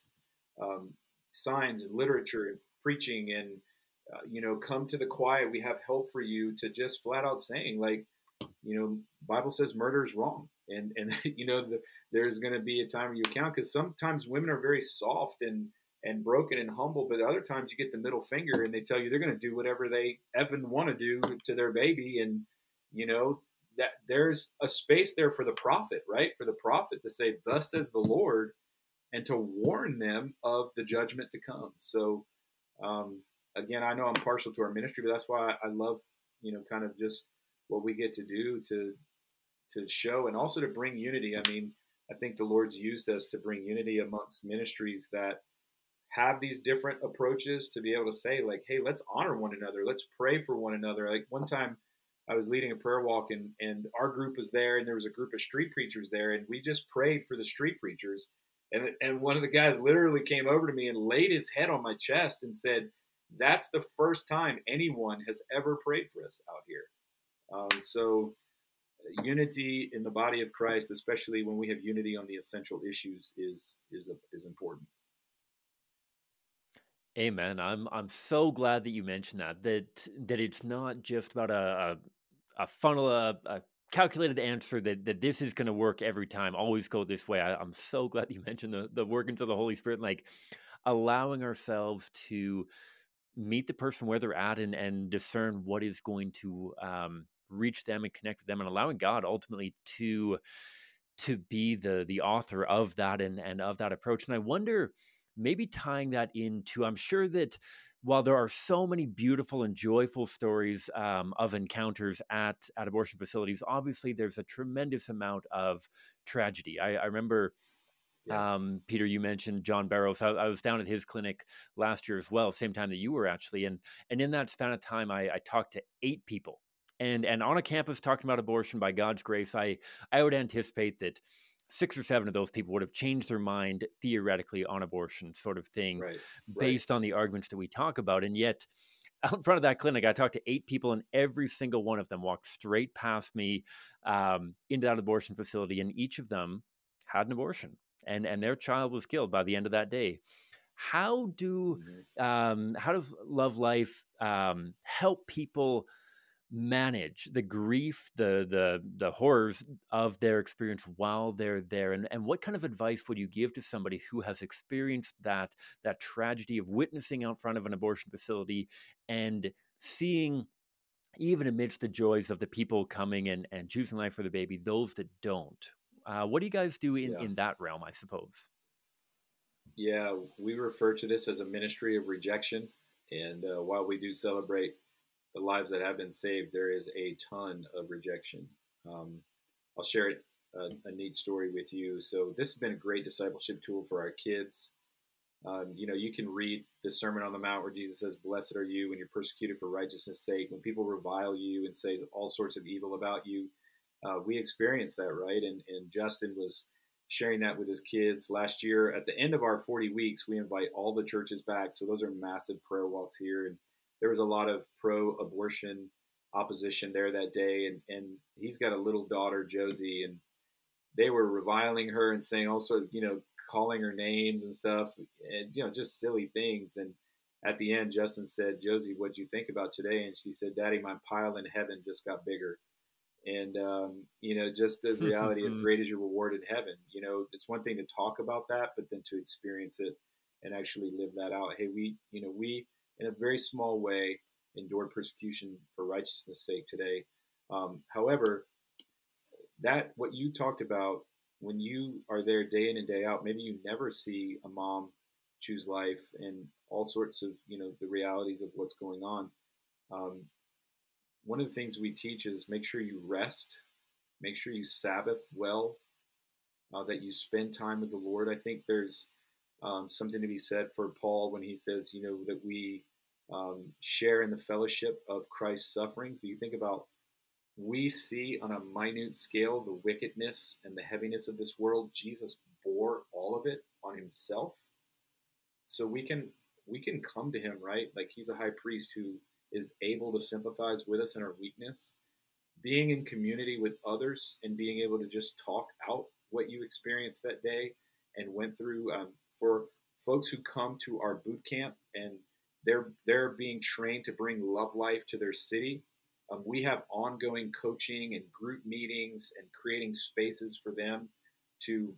um, signs and literature and preaching and uh, you know come to the quiet. We have help for you to just flat out saying like you know Bible says murder is wrong. And and you know the, there's going to be a time where you account because sometimes women are very soft and and broken and humble, but other times you get the middle finger and they tell you they're going to do whatever they even want to do to their baby. And you know that there's a space there for the prophet right? For the prophet to say thus says the lord and to warn them of the judgment to come. So um, again i know i'm partial to our ministry but that's why i love you know kind of just what we get to do to to show and also to bring unity. I mean i think the lord's used us to bring unity amongst ministries that have these different approaches to be able to say like hey let's honor one another. Let's pray for one another. Like one time I was leading a prayer walk and, and our group was there and there was a group of street preachers there and we just prayed for the street preachers. And, and one of the guys literally came over to me and laid his head on my chest and said, that's the first time anyone has ever prayed for us out here. Um, so unity in the body of Christ, especially when we have unity on the essential issues is, is, a, is important. Amen. I'm I'm so glad that you mentioned that that that it's not just about a a funnel, a, a calculated answer that, that this is going to work every time, always go this way. I, am so glad you mentioned the, the workings of the Holy Spirit, like allowing ourselves to meet the person where they're at and, and discern what is going to um, reach them and connect with them and allowing God ultimately to to be the the author of that and, and of that approach. And I wonder, maybe tying that into, I'm sure that while there are so many beautiful and joyful stories um, of encounters at, at abortion facilities, obviously there's a tremendous amount of tragedy. I, I remember, yeah. um, Pieter, you mentioned John Barrows. I, I, was down at his clinic last year as well, same time that you were actually. And, and in that span of time, I, I talked to eight people. And, and on a campus talking about abortion by God's grace, I, I would anticipate that six or seven of those people would have changed their mind theoretically on abortion, sort of thing, right, based right. on the arguments that we talk about. And yet, out in front of that clinic, I talked to eight people, and every single one of them walked straight past me um, into that abortion facility, and each of them had an abortion, and and their child was killed by the end of that day. How do mm-hmm. um, how does Love Life um, help people? manage the grief the the the horrors of their experience while they're there and and what kind of advice would you give to somebody who has experienced that that tragedy of witnessing out front of an abortion facility and seeing even amidst the joys of the people coming and and choosing life for the baby those that don't uh, what do you guys do in yeah. in that realm i suppose yeah we refer to this as a ministry of rejection and uh, while we do celebrate the lives that have been saved, there is a ton of rejection. Um, I'll share it, a, a, neat story with you. So this has been a great discipleship tool for our kids. Um, you know, you can read the Sermon on the Mount where Jesus says, "Blessed are you when you're persecuted for righteousness' sake." When people revile you and say all sorts of evil about you, uh, we experienced that, right? And and Justin was sharing that with his kids last year. At the end of our 40 weeks, we invite all the churches back. So those are massive prayer walks here, and there was a lot of pro-abortion opposition there that day, and and he's got a little daughter Josie, and they were reviling her and saying also you know calling her names and stuff, and you know just silly things. And at the end, Justin said, "Josie, what do you think about today?" And she said, "Daddy, my pile in heaven just got bigger." And um, you know, just the reality of great is your reward in heaven. You know, it's one thing to talk about that, but then to experience it and actually live that out. Hey, we, you know, we in a very small way endured persecution for righteousness' sake today. Um, however, that what you talked about when you are there day in and day out, maybe you never see a mom choose life and all sorts of you know the realities of what's going on. Um, one of the things we teach is make sure you rest, make sure you Sabbath well, uh, that you spend time with the Lord. I think there's um, something to be said for Paul when he says, you know, that we um, share in the fellowship of Christ's sufferings. So you think about we see on a minute scale the wickedness and the heaviness of this world. Jesus bore all of it on himself. So we can we can come to him, right? Like he's a high priest who is able to sympathize with us in our weakness. Being in community with others and being able to just talk out what you experienced that day and went through um, for folks who come to our boot camp and they're they're being trained to bring love life to their city um, we have ongoing coaching and group meetings and creating spaces for them to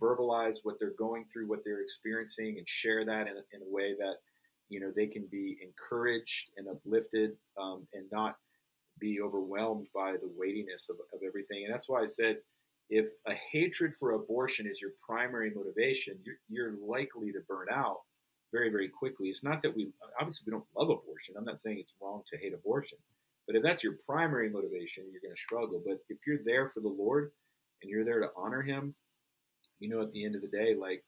verbalize what they're going through, what they're experiencing, and share that in, in a way that you know they can be encouraged and uplifted um, and not be overwhelmed by the weightiness of, of everything. And that's why I said, if a hatred for abortion is your primary motivation, you're, you're likely to burn out very, very quickly. It's not that we obviously we don't love abortion. I'm not saying it's wrong to hate abortion, but if that's your primary motivation, you're going to struggle. But if you're there for the Lord and you're there to honor Him, you know, at the end of the day, like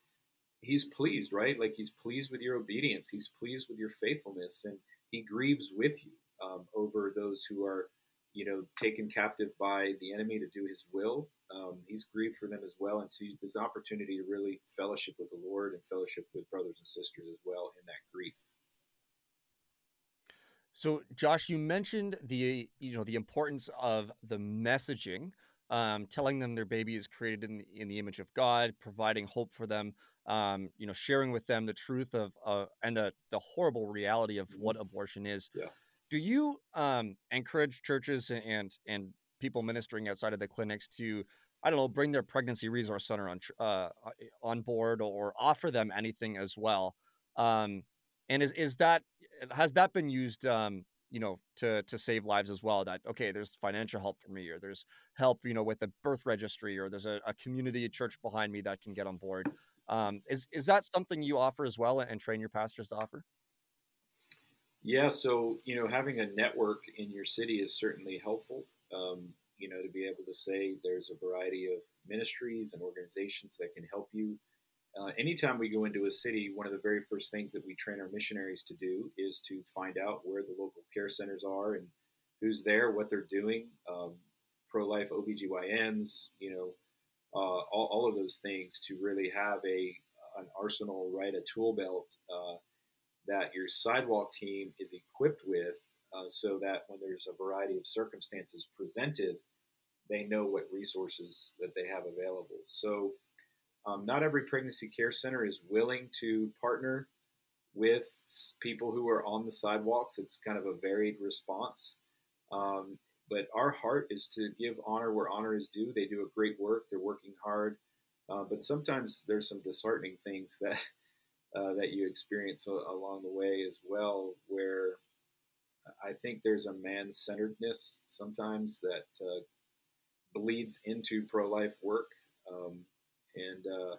He's pleased, right? Like He's pleased with your obedience. He's pleased with your faithfulness, and He grieves with you um, over those who are, you know, taken captive by the enemy to do His will. Um, he's grieved for them as well, and so there's opportunity to really fellowship with the Lord and fellowship with brothers and sisters as well in that grief. So, Josh, you mentioned the you know the importance of the messaging, um, telling them their baby is created in the, in the image of God, providing hope for them, um, you know, sharing with them the truth of uh, and the the horrible reality of what mm-hmm. abortion is. Yeah. Do you um, encourage churches and and people ministering outside of the clinics to I don't know, bring their pregnancy resource center on uh, on board or offer them anything as well. Um, and is is that has that been used um, you know to to save lives as well that okay there's financial help for me or there's help you know with the birth registry or there's a, a community church behind me that can get on board um, is is that something you offer as well and train your pastors to offer? Yeah so you know having a network in your city is certainly helpful um, you know to be able to say there's a variety of ministries and organizations that can help you. Uh, anytime we go into a city, one of the very first things that we train our missionaries to do is to find out where the local care centers are and who's there, what they're doing, um, pro life OBGYNs, you know, uh, all, all, of those things to really have a an arsenal, right, a tool belt uh, that your sidewalk team is equipped with uh, so that when there's a variety of circumstances presented, they know what resources that they have available. So, um, not every pregnancy care center is willing to partner with people who are on the sidewalks. It's kind of a varied response. Um, but our heart is to give honor where honor is due. They do a great work. They're working hard. Uh, but sometimes there's some disheartening things that uh, that you experience along the way as well, where I think there's a man-centeredness sometimes that uh, bleeds into pro-life work. Um, and uh,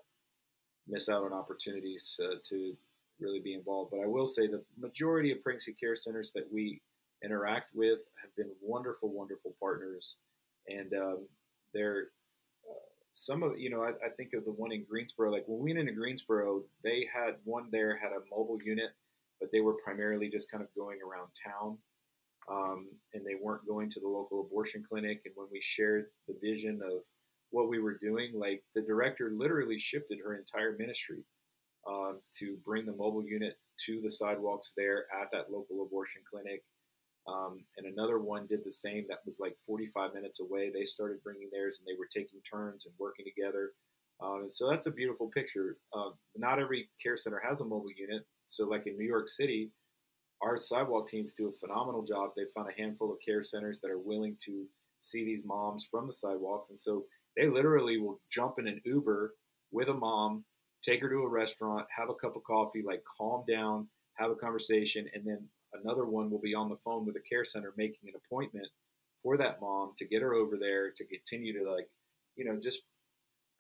miss out on opportunities uh, to really be involved. But I will say the majority of pregnancy care centers that we interact with have been wonderful, wonderful partners, and um, they're uh, some of you know I, I, think of the one in Greensboro. Like when we went into Greensboro, they had one there had a mobile unit, but they were primarily just kind of going around town. Um, and they weren't going to the local abortion clinic. And when we shared the vision of what we were doing, like the director literally shifted her entire ministry um, to bring the mobile unit to the sidewalks there at that local abortion clinic. Um, and another one did the same that was like 45 minutes away. They started bringing theirs and they were taking turns and working together. Um, and so that's a beautiful picture. Uh, not every care center has a mobile unit. So, like in New York City, our sidewalk teams do a phenomenal job. They found a handful of care centers that are willing to see these moms from the sidewalks. And so they literally will jump in an Uber with a mom, take her to a restaurant, have a cup of coffee, like calm down, have a conversation, and then another one will be on the phone with a care center making an appointment for that mom to get her over there to continue to like, you know, just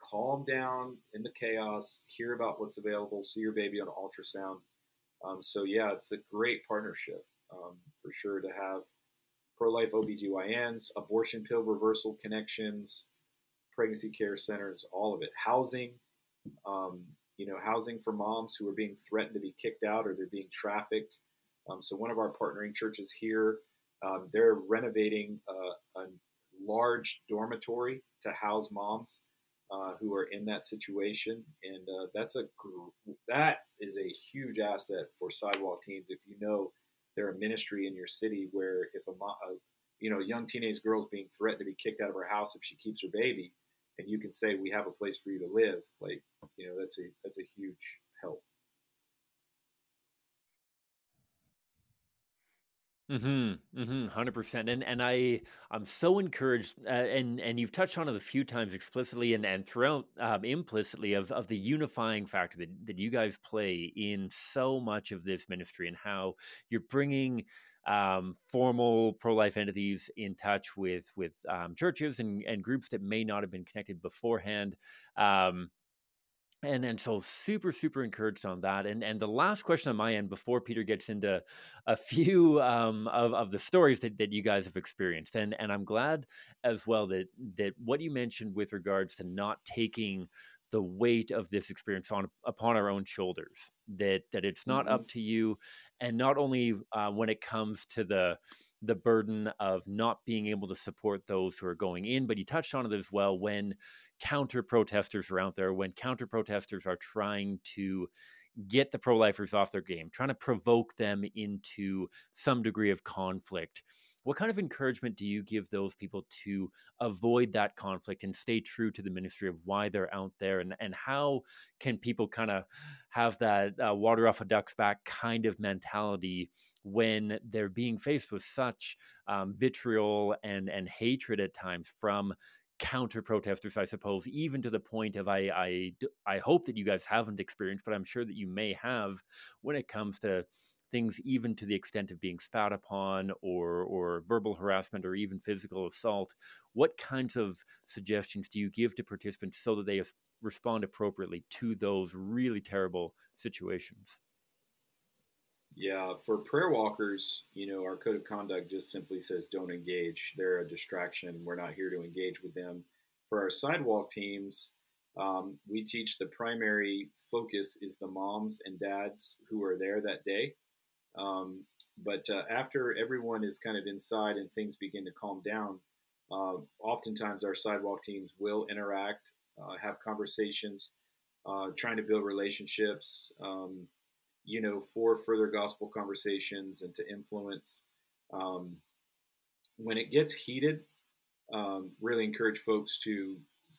calm down in the chaos, hear about what's available, see your baby on ultrasound. Um, so yeah, it's a great partnership um, for sure to have pro-life OBGYNs, abortion pill reversal connections, pregnancy care centers, all of it. Housing, um, you know, housing for moms who are being threatened to be kicked out or they're being trafficked. Um, so one of our partnering churches here, um, they're renovating a, a, large dormitory to house moms uh, who are in that situation, and uh, that's a that is a huge asset for sidewalk teens. If you know they're a ministry in your city where if a, a you know young teenage girl's being threatened to be kicked out of her house if she keeps her baby, and you can say we have a place for you to live, like you know that's a that's a huge help. Mm-hmm. Mm-hmm. Hundred percent. And and I I'm so encouraged. Uh, and and you've touched on it a few times explicitly and and throughout um, implicitly of of the unifying factor that that you guys play in so much of this ministry and how you're bringing um, formal pro-life entities in touch with with um, churches and, and groups that may not have been connected beforehand. Um, and and so super super encouraged on that and and the last question on my end before pieter gets into a few um, of, of the stories that, that you guys have experienced and and i'm glad as well that that what you mentioned with regards to not taking the weight of this experience on upon our own shoulders that that it's not mm-hmm. up to you and not only uh, when it comes to the the burden of not being able to support those who are going in but you touched on it as well when counter protesters are out there, when counter protesters are trying to get the pro lifers off their game, trying to provoke them into some degree of conflict. What kind of encouragement do you give those people to avoid that conflict and stay true to the ministry of why they're out there? And, and how can people kind of have that uh, water off a duck's back kind of mentality when they're being faced with such um, vitriol and, and hatred at times from counter protesters, I suppose, even to the point of I, I I hope that you guys haven't experienced, but I'm sure that you may have when it comes to things even to the extent of being spat upon or or verbal harassment or even physical assault. What kinds of suggestions do you give to participants so that they respond appropriately to those really terrible situations? Yeah, for prayer walkers, you know, our code of conduct just simply says don't engage. They're a distraction. We're not here to engage with them. For our sidewalk teams, um, we teach the primary focus is the moms and dads who are there that day. Um, but uh, after everyone is kind of inside and things begin to calm down, uh, oftentimes our sidewalk teams will interact, uh, have conversations, uh, trying to build relationships. Um, you know, for further gospel conversations and to influence. Um, when it gets heated, um, really encourage folks to,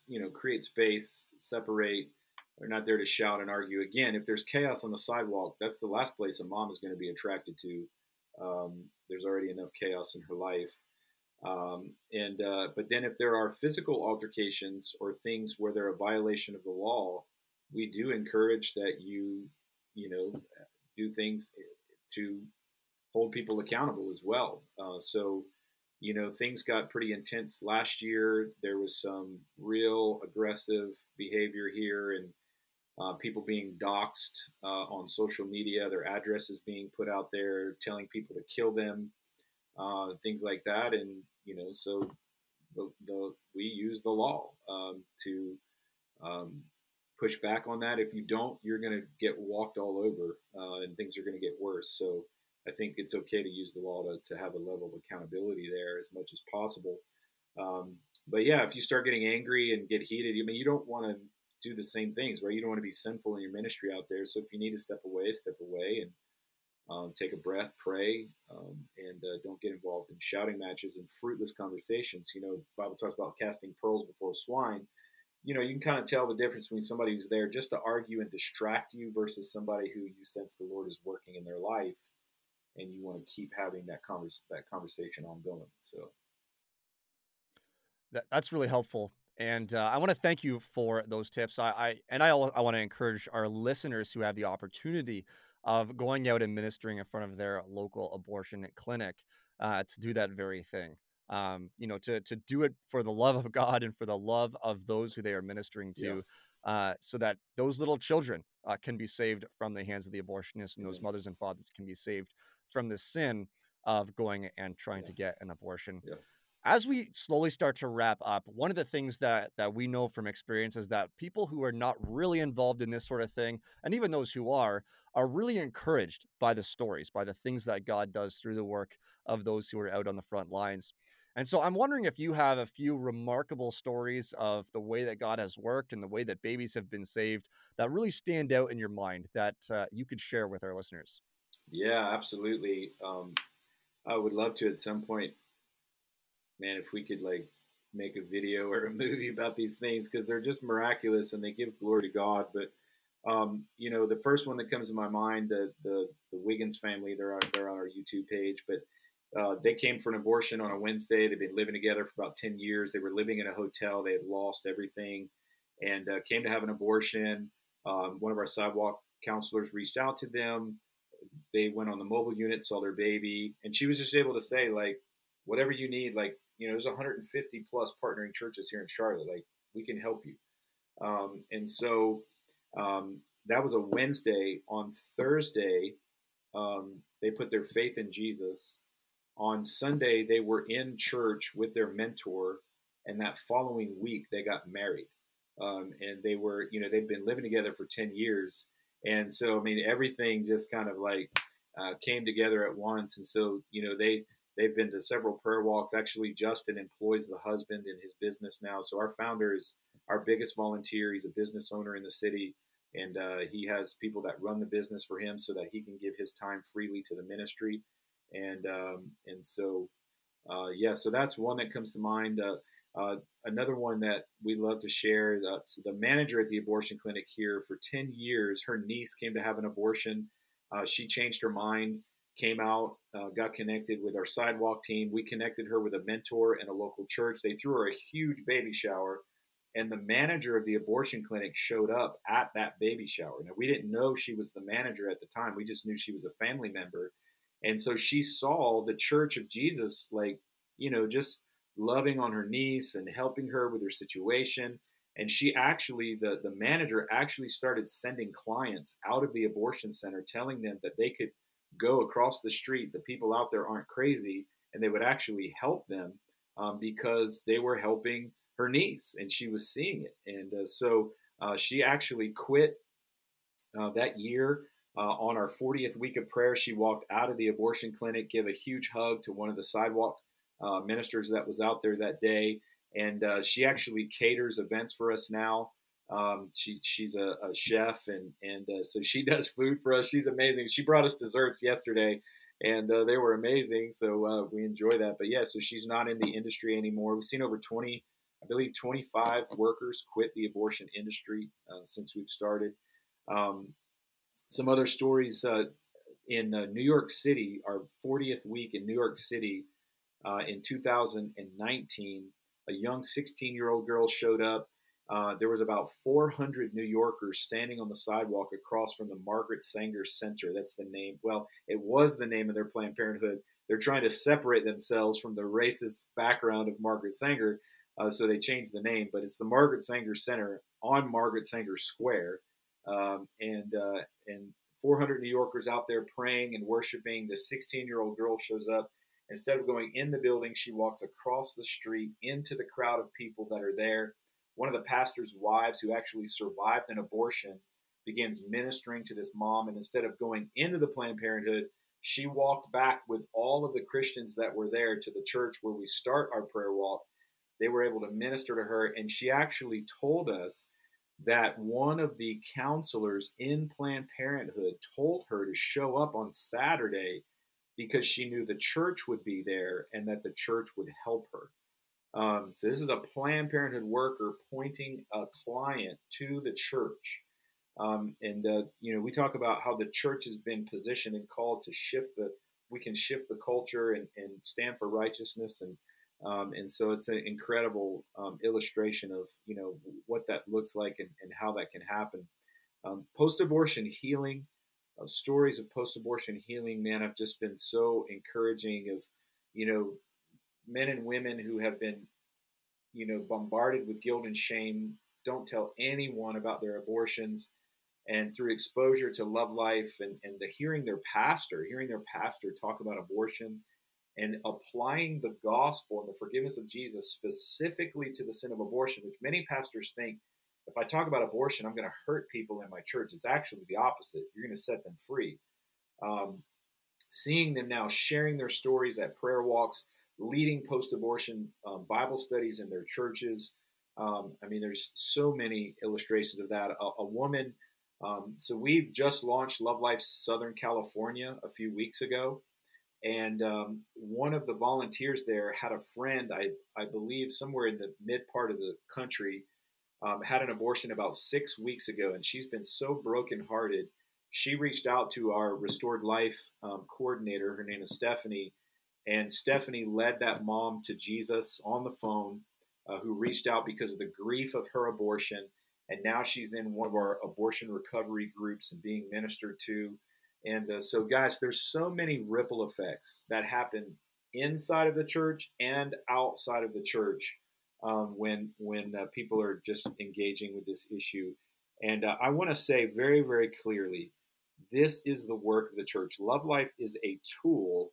you know, create space, separate. They're not there to shout and argue. Again, if there's chaos on the sidewalk, that's the last place a mom is going to be attracted to. Um, there's already enough chaos in her life. Um, and uh, but then if there are physical altercations or things where they're a violation of the law, we do encourage that you you know, do things to hold people accountable as well. Uh, so, you know, things got pretty intense last year. There was some real aggressive behavior here and uh, people being doxxed uh, on social media, their addresses being put out there, telling people to kill them, uh, things like that. And, you know, so the, the we use the law um, to um, push back on that. If you don't, you're going to get walked all over uh, and things are going to get worse. So I think it's okay to use the law to, to have a level of accountability there as much as possible. Um, but yeah, if you start getting angry and get heated, I mean, you don't want to do the same things, right? You don't want to be sinful in your ministry out there. So if you need to step away, step away and um, take a breath, pray, um, and uh, don't get involved in shouting matches and fruitless conversations. You know, Bible talks about casting pearls before swine you know, you can kind of tell the difference between somebody who's there just to argue and distract you versus somebody who you sense the Lord is working in their life, and you want to keep having that convers that conversation ongoing. So that, that's really helpful, and uh, I want to thank you for those tips. I, I and I, I want to encourage our listeners who have the opportunity of going out and ministering in front of their local abortion clinic uh, to do that very thing. um, you know, to to do it for the love of God and for the love of those who they are ministering to, yeah. uh, so that those little children uh, can be saved from the hands of the abortionists, and those mothers and fathers can be saved from the sin of going and trying yeah. to get an abortion. As we slowly start to wrap up, one of the things that that we know from experience is that people who are not really involved in this sort of thing, and even those who are, are really encouraged by the stories, by the things that God does through the work of those who are out on the front lines. And so I'm wondering if you have a few remarkable stories of the way that God has worked and the way that babies have been saved that really stand out in your mind that uh, you could share with our listeners. Yeah, absolutely. Um, I would love to at some point, man, if we could like make a video or a movie about these things because they're just miraculous and they give glory to God. But um, you know, the first one that comes to my mind, the the, the Wiggins family, they're on, they're on our YouTube page, but uh, they came for an abortion on a Wednesday. They've been living together for about ten years. They were living in a hotel. They had lost everything, and uh, came to have an abortion. Um, one of our sidewalk counselors reached out to them they went on the mobile unit, saw their baby, and she was just able to say like, whatever you need, like you know, there's 150 plus partnering churches here in Charlotte, like we can help you. Um, and so um, that was a Wednesday. On Thursday, um, they put their faith in Jesus. On Sunday, they were in church with their mentor, and that following week they got married. Um, and they were, you know, they'd been living together for 10 years and so, I mean, everything just kind of like uh, came together at once. And so, you know, they they've been to several prayer walks. Actually, Justin employs the husband in his business now. So our founder is our biggest volunteer. He's a business owner in the city, and uh, he has people that run the business for him so that he can give his time freely to the ministry. And um, and so, uh, yeah, so that's one that comes to mind. Uh, uh, another one that we love to share the, so the manager at the abortion clinic here for 10 years, her niece came to have an abortion. Uh, she changed her mind, came out, uh, got connected with our sidewalk team. We connected her with a mentor in a local church. They threw her a huge baby shower. And the manager of the abortion clinic showed up at that baby shower. Now, we didn't know she was the manager at the time. We just knew she was a family member. And so she saw the Church of Jesus, like, you know, just loving on her niece and helping her with her situation. And she actually, the, the manager actually started sending clients out of the abortion center, telling them that they could go across the street. The people out there aren't crazy, and they would actually help them um, because they were helping her niece, and she was seeing it. And uh, so uh, she actually quit uh, that year. Uh, on our 40th week of prayer, she walked out of the abortion clinic, gave a huge hug to one of the sidewalk uh, ministers that was out there that day, and uh, she actually caters events for us now. Um, she she's a, a, chef, and and uh, so she does food for us. She's amazing. She brought us desserts yesterday, and uh, they were amazing. So uh, we enjoy that. But yeah, so she's not in the industry anymore. We've seen over twenty. I believe 25 workers quit the abortion industry uh, since we've started. Um, some other stories in New York City, our 40th week in New York City, uh, in 2019, a young 16 year old girl showed up. Uh, there was about 400 New Yorkers standing on the sidewalk across from the Margaret Sanger Center. That's the name. Well, it was the name of their Planned Parenthood. They're trying to separate themselves from the racist background of Margaret Sanger, uh, so they changed the name. But it's the Margaret Sanger Center on Margaret Sanger Square, um, and uh, and 400 New Yorkers out there praying and worshiping. The 16 year old girl shows up Instead of going in the building, she walks across the street into the crowd of people that are there. One of the pastor's wives, who actually survived an abortion, begins ministering to this mom. And instead of going into the Planned Parenthood, she walked back with all of the Christians that were there to the church where we start our prayer walk. They were able to minister to her. And she actually told us that one of the counselors in Planned Parenthood told her to show up on Saturday because she knew the church would be there and that the church would help her. Um, so this is a Planned Parenthood worker pointing a client to the church. Um, and uh, you know, we talk about how the church has been positioned and called to shift the. We can shift the culture and, and stand for righteousness, and um, and so it's an incredible um, illustration of you know what that looks like and, and how that can happen. Um, post-abortion healing uh, stories of post-abortion healing, man, have just been so encouraging. Of you know, men and women who have been, you know, bombarded with guilt and shame, don't tell anyone about their abortions. And through exposure to love life and, and the hearing their pastor, hearing their pastor talk about abortion and applying the gospel and the forgiveness of Jesus specifically to the sin of abortion, which many pastors think if I talk about abortion, I'm going to hurt people in my church. It's actually the opposite. You're going to set them free. Um, seeing them now sharing their stories at prayer walks, leading post abortion um, Bible studies in their churches. Um, I mean, there's so many illustrations of that. A, a woman, um, so we've just launched Love Life Southern California a few weeks ago. And um, one of the volunteers there had a friend, I, I believe, somewhere in the mid part of the country, um, had an abortion about six weeks ago. And she's been so brokenhearted she reached out to our restored life um, coordinator. Her name is Stephanie. And Stephanie led that mom to Jesus on the phone, uh, who reached out because of the grief of her abortion. And now she's in one of our abortion recovery groups and being ministered to. And uh, so, guys, there's so many ripple effects that happen inside of the church and outside of the church um, when when uh, people are just engaging with this issue. And uh, I want to say very, very clearly this is the work of the church. Love Life is a tool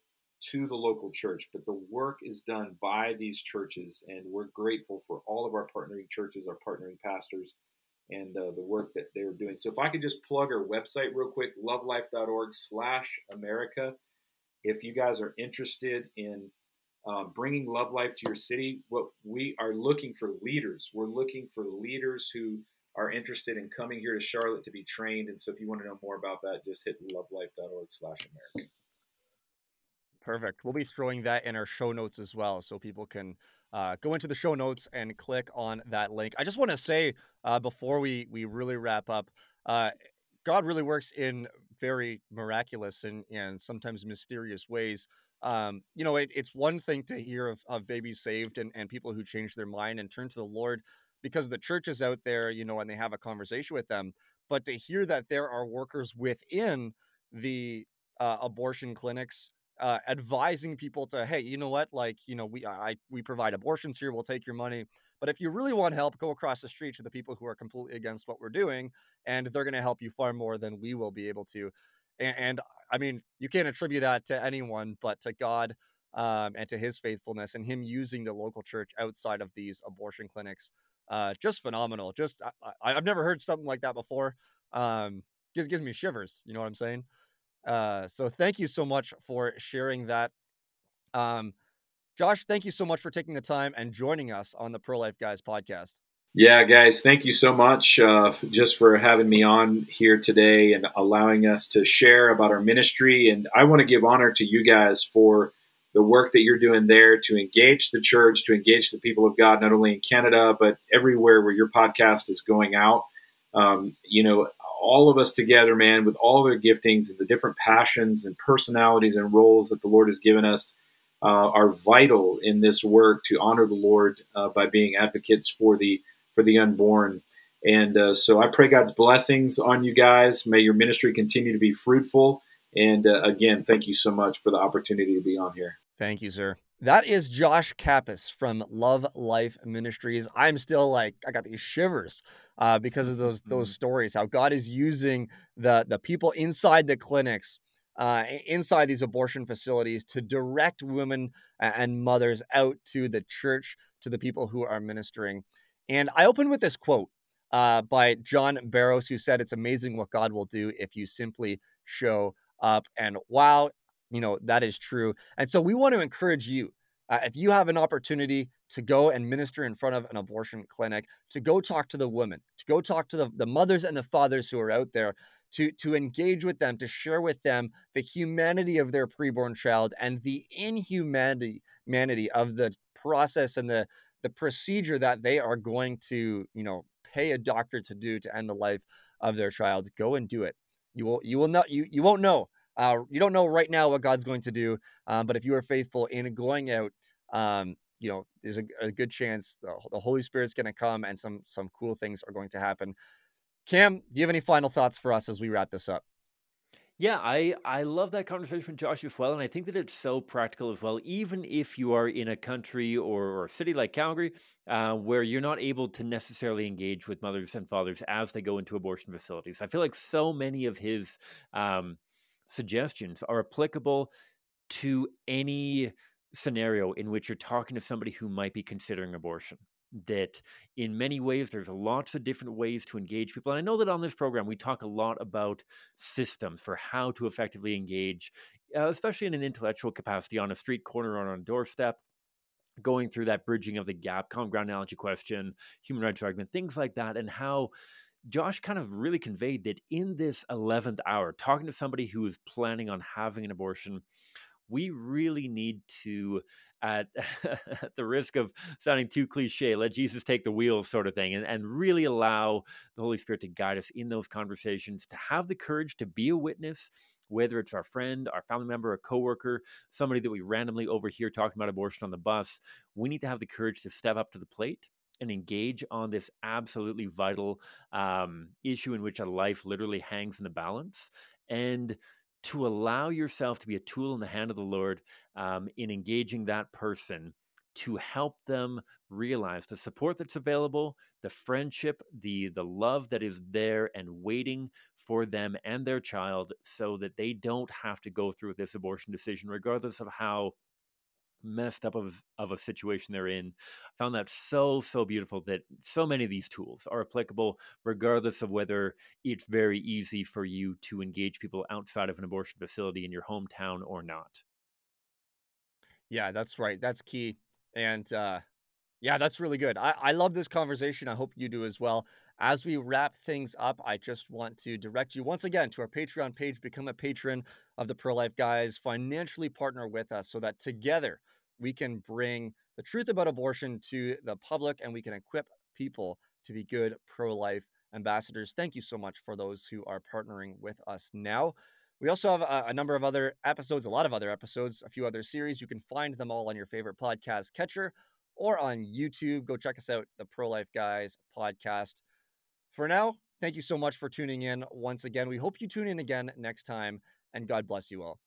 to the local church, but the work is done by these churches, and we're grateful for all of our partnering churches, our partnering pastors, and uh, the work that they're doing. So, if I could just plug our website real quick, lovelife.org slash America. If you guys are interested in um, bringing love life to your city, what we are looking for leaders. We're looking for leaders who are interested in coming here to Charlotte to be trained. And so if you want to know more about that, just hit lovelife.org slash America. Perfect. We'll be throwing that in our show notes as well so people can uh, go into the show notes and click on that link. I just want to say uh, before we, we really wrap up, uh, God really works in very miraculous and, and sometimes mysterious ways. Um, you know, it, it's one thing to hear of, of babies saved and, and people who change their mind and turn to the Lord because the church is out there, you know, and they have a conversation with them. But to hear that there are workers within the uh, abortion clinics uh, advising people to, hey, you know what, like, you know, we I we provide abortions here, we'll take your money. But if you really want help, go across the street to the people who are completely against what we're doing, and they're going to help you far more than we will be able to. And, and I mean, you can't attribute that to anyone but to God um, and to His faithfulness and Him using the local church outside of these abortion clinics uh, just phenomenal. Just I, I, have never heard something like that before. Um, gives gives me shivers. You know what I'm saying? Uh, so thank you so much for sharing that. Um, Josh, thank you so much for taking the time and joining us on the Pro Life Guys podcast. Yeah, guys, thank you so much uh, just for having me on here today and allowing us to share about our ministry. And I want to give honor to you guys for the work that you're doing there to engage the church, to engage the people of God, not only in Canada, but everywhere where your podcast is going out. Um, you know, all of us together, man, with all their giftings and the different passions and personalities and roles that the Lord has given us, uh, are vital in this work to honor the Lord uh, by being advocates for the for the unborn. And uh, so I pray God's blessings on you guys. May your ministry continue to be fruitful. And uh, again, thank you so much for the opportunity to be on here. Thank you, sir. That is Josh Kappes from Love Life Ministries. I'm still like I got these shivers uh, because of those those mm-hmm. stories. How God is using the the people inside the clinics, uh, inside these abortion facilities, to direct women and mothers out to the church, to the people who are ministering. And I open with this quote uh, by John Barros, who said, "It's amazing what God will do if you simply show up." And wow, you know that is true and so we want to encourage you uh, if you have an opportunity to go and minister in front of an abortion clinic to go talk to the women to go talk to the, the mothers and the fathers who are out there to to engage with them to share with them the humanity of their preborn child and the inhumanity humanity of the process and the the procedure that they are going to you know pay a doctor to do to end the life of their child. Go and do it. You will you will not you you won't know uh, you don't know right now what God's going to do, um, but if you are faithful in going out, um, you know, there's a, a good chance the, the Holy Spirit's going to come and some some cool things are going to happen. Cam, do you have any final thoughts for us as we wrap this up? Yeah, I I love that conversation with Josh as well, and I think that it's so practical as well. Even if you are in a country or, or a city like Calgary, uh, where you're not able to necessarily engage with mothers and fathers as they go into abortion facilities, I feel like so many of his um, suggestions are applicable to any scenario in which you're talking to somebody who might be considering abortion that in many ways there's lots of different ways to engage people. And i know that on this program we talk a lot about systems for how to effectively engage uh, especially in an intellectual capacity on a street corner or on a doorstep going through that bridging of the gap common ground analogy question human rights argument things like that and how Josh kind of really conveyed that in this 11th hour, talking to somebody who is planning on having an abortion, we really need to at, at the risk of sounding too cliche, let Jesus take the wheels, sort of thing, and, and really allow the Holy Spirit to guide us in those conversations, to have the courage to be a witness, whether it's our friend, our family member, a coworker, somebody that we randomly overhear talking about abortion on the bus. We need to have the courage to step up to the plate and engage on this absolutely vital um, issue in which a life literally hangs in the balance. And to allow yourself to be a tool in the hand of the Lord um, in engaging that person to help them realize the support that's available, the friendship, the the love that is there and waiting for them and their child so that they don't have to go through this abortion decision regardless of how messed up of, of a situation they're in. I found that so, so beautiful that so many of these tools are applicable regardless of whether it's very easy for you to engage people outside of an abortion facility in your hometown or not. Yeah, that's right. That's key. And uh, yeah, that's really good. I, I love this conversation. I hope you do as well. As we wrap things up, I just want to direct you once again to our Patreon page. Become a patron of the Pro Life Guys. Financially partner with us so that together we can bring the truth about abortion to the public and we can equip people to be good pro life ambassadors. Thank you so much for those who are partnering with us now. We also have a, a, number of other episodes, a lot of other episodes, a few other series. You can find them all on your favorite podcast catcher or on YouTube. Go check us out, the Pro Life Guys podcast. For now, thank you so much for tuning in once again. We hope you tune in again next time, and God bless you all.